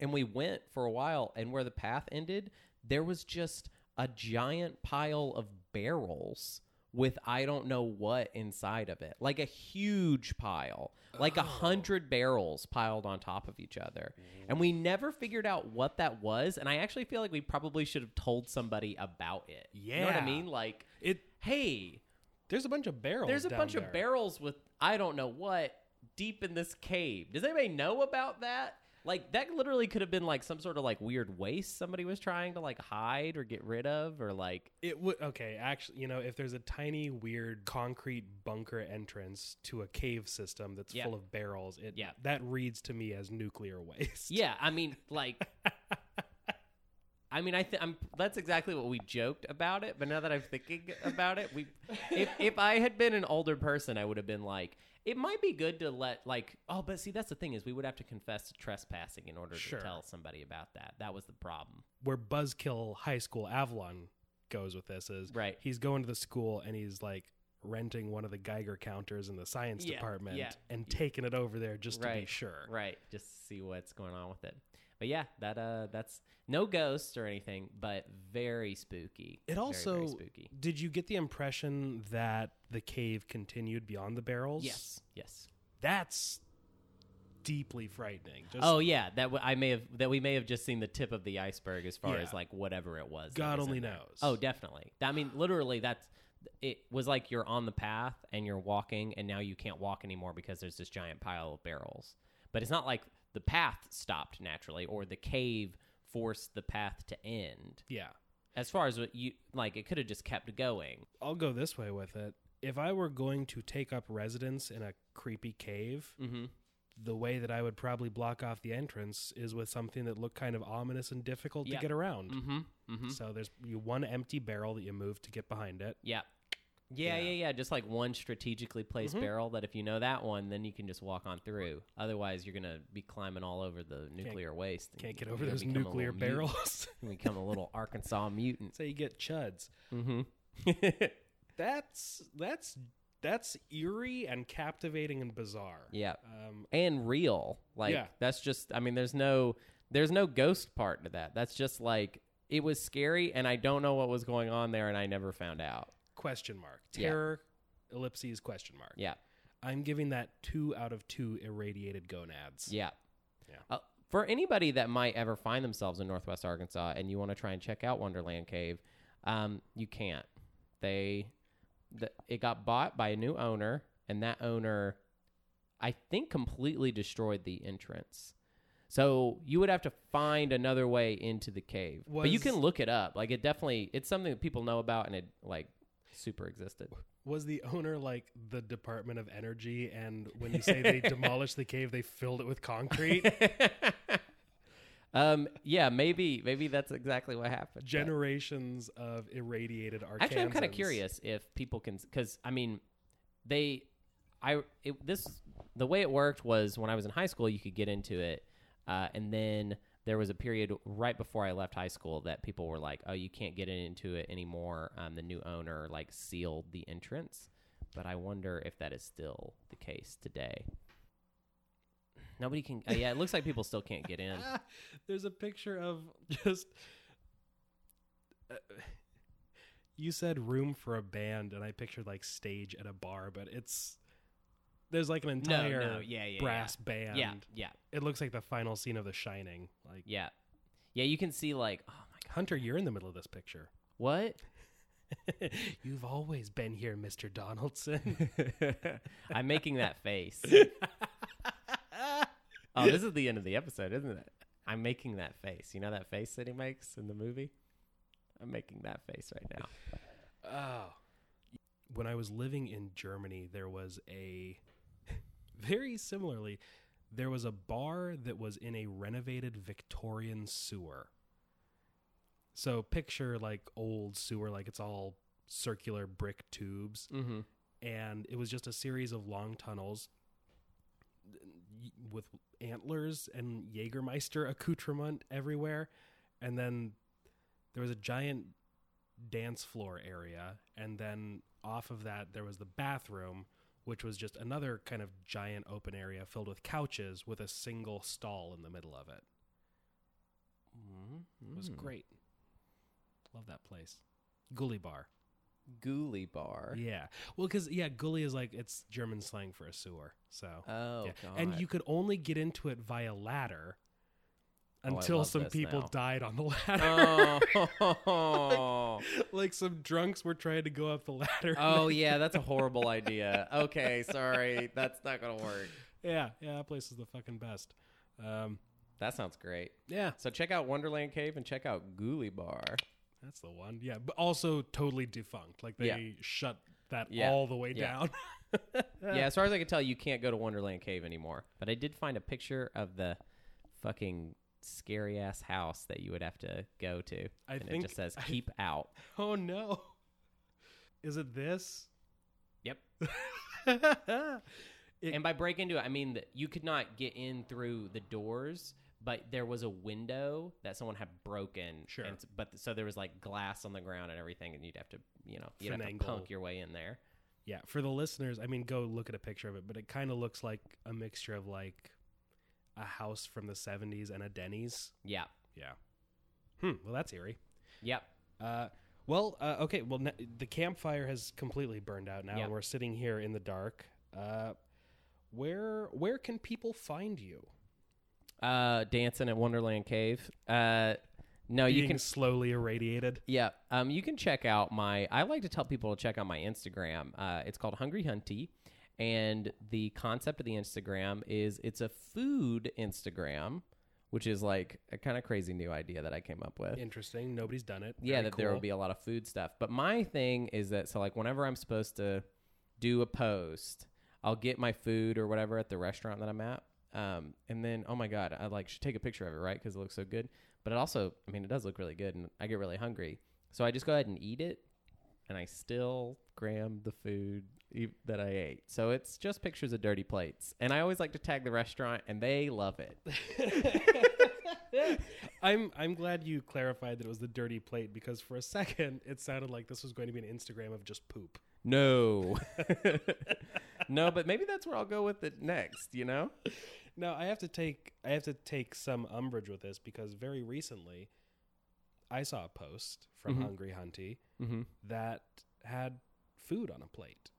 And we went for a while, and where the path ended, there was just a giant pile of barrels with I don't know what inside of it, like a huge pile, like a oh. hundred barrels piled on top of each other, and we never figured out what that was. And I actually feel like we probably should have told somebody about it. Yeah. You know what I mean? Like It hey, there's a bunch of barrels. there's a bunch there. of barrels with I don't know what deep in this cave. Does anybody know about that? Like that literally could have been like some sort of like weird waste somebody was trying to like hide or get rid of or like It would okay. Actually, you know, if there's a tiny weird concrete bunker entrance to a cave system that's Yeah. full of barrels, it Yeah. that reads to me as nuclear waste. Yeah, I mean (laughs) like I mean I th- I'm that's exactly what we joked about it, but now that I'm thinking about it, we if if I had been an older person, I would have been like it might be good to let like oh but see that's the thing is we would have to confess to trespassing in order Sure. to tell somebody about that. That was the problem. Where Buzzkill High School Avalon goes with this is Right. He's going to the school and he's like renting one of the Geiger counters in the science Yeah, department yeah. and taking it over there just to be sure. Right, just to see what's going on with it. But yeah, that uh, that's no ghosts or anything, but very spooky. It also very spooky. did you get the impression that the cave continued beyond the barrels? Yes, yes. That's deeply frightening. Just Oh yeah, that w- I may have that we may have just seen the tip of the iceberg as far Yeah. as like whatever it was. God was only knows. Oh, definitely. I mean, literally, that's it. Was like you're on the path and you're walking, and now you can't walk anymore because there's this giant pile of barrels. But it's not like the path stopped naturally or the cave forced the path to end. yeah. As far as what you like, it could have just kept going. I'll go this way with it. If I were going to take up residence in a creepy cave, Mm-hmm. the way that I would probably block off the entrance is with something that looked kind of ominous and difficult Yeah. to get around. Mm-hmm. Mm-hmm. So there's you one empty barrel that you move to get behind it. Yeah. Yeah, Yeah. yeah, yeah. Just like one strategically placed Mhm. barrel that if you know that one, then you can just walk on through. Otherwise, you're gonna be climbing all over the nuclear waste. and Can't get over those nuclear barrels. (laughs) You become a little Arkansas mutant. so you get chuds. Mm-hmm. (laughs) That's that's that's eerie and captivating and bizarre. yeah, Um, and real. Like Yeah. that's just. I mean, there's no, there's no ghost part to that. That's just like it was scary, and I don't know what was going on there, and I never found out. Question mark. Yeah. Terror ellipses question mark. Yeah. I'm giving that two out of two irradiated gonads. Yeah. Yeah. Uh, for anybody that might ever find themselves in Northwest Arkansas and you want to try and check out Wonderland Cave, um, you can't. They, the, it got bought by a new owner, and that owner I think completely destroyed the entrance. So you would have to find another way into the cave. but you can look it up. Like it definitely it's something that people know about and it like super existed. Was the owner like the Department of Energy? And when you say they (laughs) demolished the cave, they filled it with concrete? (laughs) um yeah, maybe maybe that's exactly what happened. but- Generations of irradiated Arkansans. Actually, I'm kind of curious if people can, because I mean, they, I it, this the way it worked was when I was in high school, you could get into it, uh, and then there was a period right before I left high school that people were like, "Oh, you can't get into it anymore." Um, the new owner like sealed the entrance, but I wonder if that is still the case today. Nobody can. Uh, yeah, it looks like people still can't get in. (laughs) There's a picture of just. Uh, you said room for a band, and I pictured like stage at a bar, but it's there's like an entire no, yeah, yeah, brass band. Yeah, yeah, It looks like the final scene of The Shining. Like yeah, yeah. You can see like, oh my god, Hunter, you're in the middle of this picture. what? (laughs) You've always been here, Mr. Donaldson. (laughs) I'm making that face. (laughs) oh, this is the end of the episode, isn't it? I'm making that face. You know that face that he makes in the movie? I'm making that face right now. Oh. When I was living in Germany, there was a very similarly, there was a bar that was in a renovated Victorian sewer. So picture like old sewer, like it's all circular brick tubes, Mm-hmm. and it was just a series of long tunnels with antlers and Jägermeister accoutrement everywhere, and then there was a giant dance floor area, and then off of that there was the bathroom, which was just another kind of giant open area filled with couches with a single stall in the middle of it. It was hmm. great. Love that place. Gully Bar. Ghoulie bar. Yeah. Well, because, yeah, gully is like, it's German slang for a sewer. So, Oh, yeah. God. And you could only get into it via ladder until love some people now. died on the ladder. Oh. (laughs) like some drunks were trying to go up the ladder. oh, (laughs) yeah, that's a horrible idea. Okay, sorry. That's not going to work. yeah. Yeah. That place is the fucking best. Um, That sounds great. yeah. So check out Wonderland Cave and check out Ghoulie Bar. That's the one. Yeah. But also totally defunct. Like they Yeah. shut that Yeah. all the way Yeah. down. (laughs) yeah, as far as I can tell, you can't go to Wonderland Cave anymore. But I did find a picture of the fucking scary ass house that you would have to go to. I and think it just says I- keep out. (laughs) oh, no. Is it this? Yep. (laughs) It- and by break into it, I mean that you could not get in through the doors, but there was a window that someone had broken. Sure. And, but so there was like glass on the ground and everything, and you'd have to, you know, you'd have to punk your way in there. Yeah, for the listeners, I mean, go look at a picture of it, but it kind of looks like a mixture of like a house from the 70s and a Denny's. Yeah. Yeah. Hmm. Well, that's eerie. Yep. Uh, well, uh, okay. Well, n- the campfire has completely burned out now, Yeah. and we're sitting here in the dark. Uh, where where can people find you? Uh, dancing at Wonderland Cave. Uh, no, you can slowly irradiated. Yeah, um, you can check out my. I like to tell people to check out my Instagram. Uh, it's called Hungry Hunty, and the concept of the Instagram is it's a food Instagram, which is like a kind of crazy new idea that I came up with. Interesting. Nobody's done it. yeah, Very that there cool. will be a lot of food stuff. But my thing is that so like whenever I'm supposed to do a post, I'll get my food or whatever at the restaurant that I'm at. Um, and then oh my god, I like should take a picture of it, right? Because it looks so good. But it also, I mean, it does look really good, and I get really hungry. So I just go ahead and eat it, and I still gram the food that I ate. So it's just pictures of dirty plates, and I always like to tag the restaurant, and they love it. (laughs) I'm I'm glad you clarified that it was the dirty plate because for a second it sounded like this was going to be an Instagram of just poop. No, (laughs) no, but maybe that's where I'll go with it next. You know? No, I have to take I have to take some umbrage with this because very recently I saw a post from Mhm. Hungry Hunty Mm-hmm. that had food on a plate.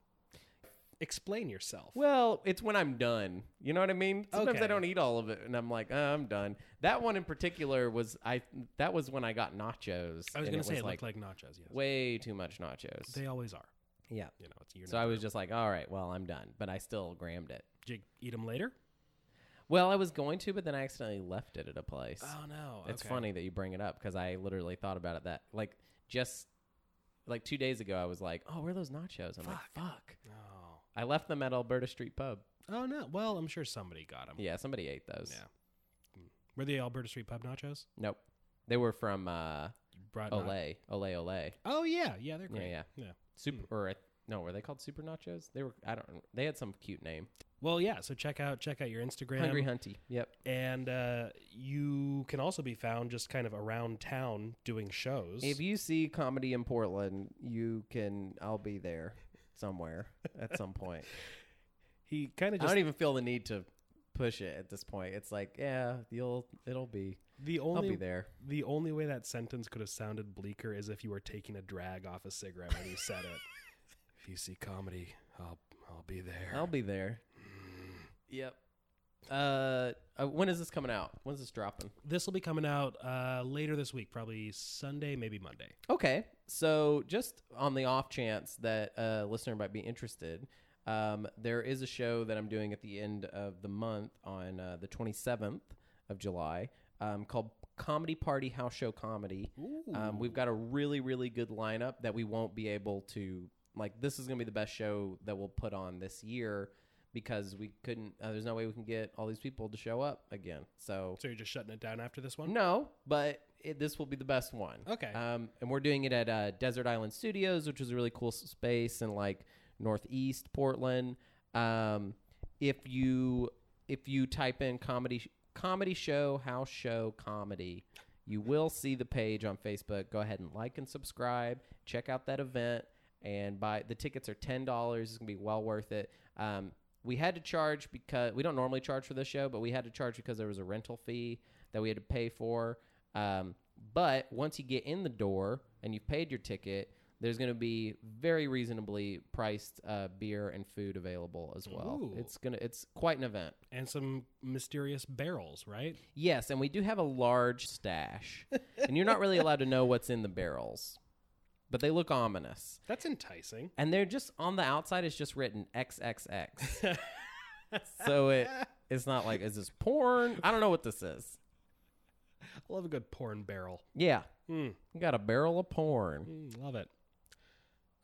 Explain yourself. Well, it's when I'm done. You know what I mean? Sometimes I don't eat all of it, and I'm like, oh, I'm done. That one in particular was I. That was when I got nachos. I was and going to say it like, looked like nachos. Yes, way too much nachos. they always are. yeah. You know, it's So I was just like, all right, well, I'm done, but I still grammed it. Did you eat them later? Well, I was going to, but then I accidentally left it at a place. Oh no, It's okay. funny that you bring it up because I literally thought about it that like just like two days ago I was like, oh, where are those nachos? I'm like, fuck. I left them at Alberta Street Pub. oh no. Well, I'm sure somebody got them. Yeah, somebody ate those. Yeah. Were they Alberta Street Pub nachos? Nope. They were from uh, Olay. Olay Olay. Oh yeah, yeah, they're Yeah, great. yeah. yeah. Super or uh, no, were they called Super Nachos? They were. I don't. They had some cute name. Well, yeah. So check out check out your Instagram. Hungry Hunty. Yep. and uh, you can also be found just kind of around town doing shows. If you see comedy in Portland, you can. I'll be there somewhere at some point. (laughs) he kind of I just don't even feel the need to push it at this point. It's like, yeah, you'll. It'll be. the I'll only be there. the only way that sentence could have sounded bleaker is if you were taking a drag off a cigarette when you said it. (laughs) If you see comedy, I'll I'll be there. I'll be there. Yep. Uh, uh, when is this coming out? When's this dropping? This will be coming out uh, later this week, probably Sunday, maybe Monday. Okay, so just on the off chance that a listener might be interested, um, there is a show that I'm doing at the end of the month on uh, the 27th of July um, called Comedy Party House Show Comedy. Um, we've got a really, really good lineup that we won't be able to like. This is going to be the best show that we'll put on this year because we couldn't. Uh, there's no way we can get all these people to show up again. So So you're just shutting it down after this one? no, but it, this will be the best one. Okay. Um, and we're doing it at uh, Desert Island Studios, which is a really cool s- space in like northeast Portland. Um, if you if you type in comedy sh- comedy show house show comedy, you will see the page on Facebook. Go ahead and like and subscribe. Check out that event and buy the tickets are ten dollars. It's gonna be well worth it. Um, we had to charge because we don't normally charge for this show, but we had to charge because there was a rental fee that we had to pay for. Um, but once you get in the door and you've paid your ticket, there's going to be very reasonably priced uh, beer and food available as well. Ooh. It's gonna it's quite an event. And some mysterious barrels, right? Yes, and we do have a large stash, (laughs) and you're not really allowed to know what's in the barrels, but they look ominous. That's enticing. And they're just on the outside. It's just written XXX. (laughs) so it it's not like is this porn? I don't know what this is. I love a good porn barrel. Yeah, Hmm. we got a barrel of porn. Mm, love it.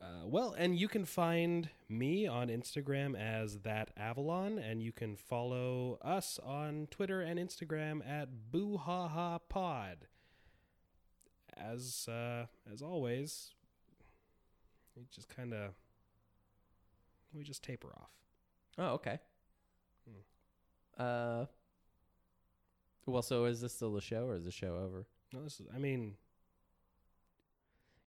Uh, well, and you can find me on Instagram as that Avalon, and you can follow us on Twitter and Instagram at Boohaha Pod. As uh, as always, we just kind of we just taper off. Oh, okay. Uh, well, so is this still the show, or is the show over? No, this is. I mean,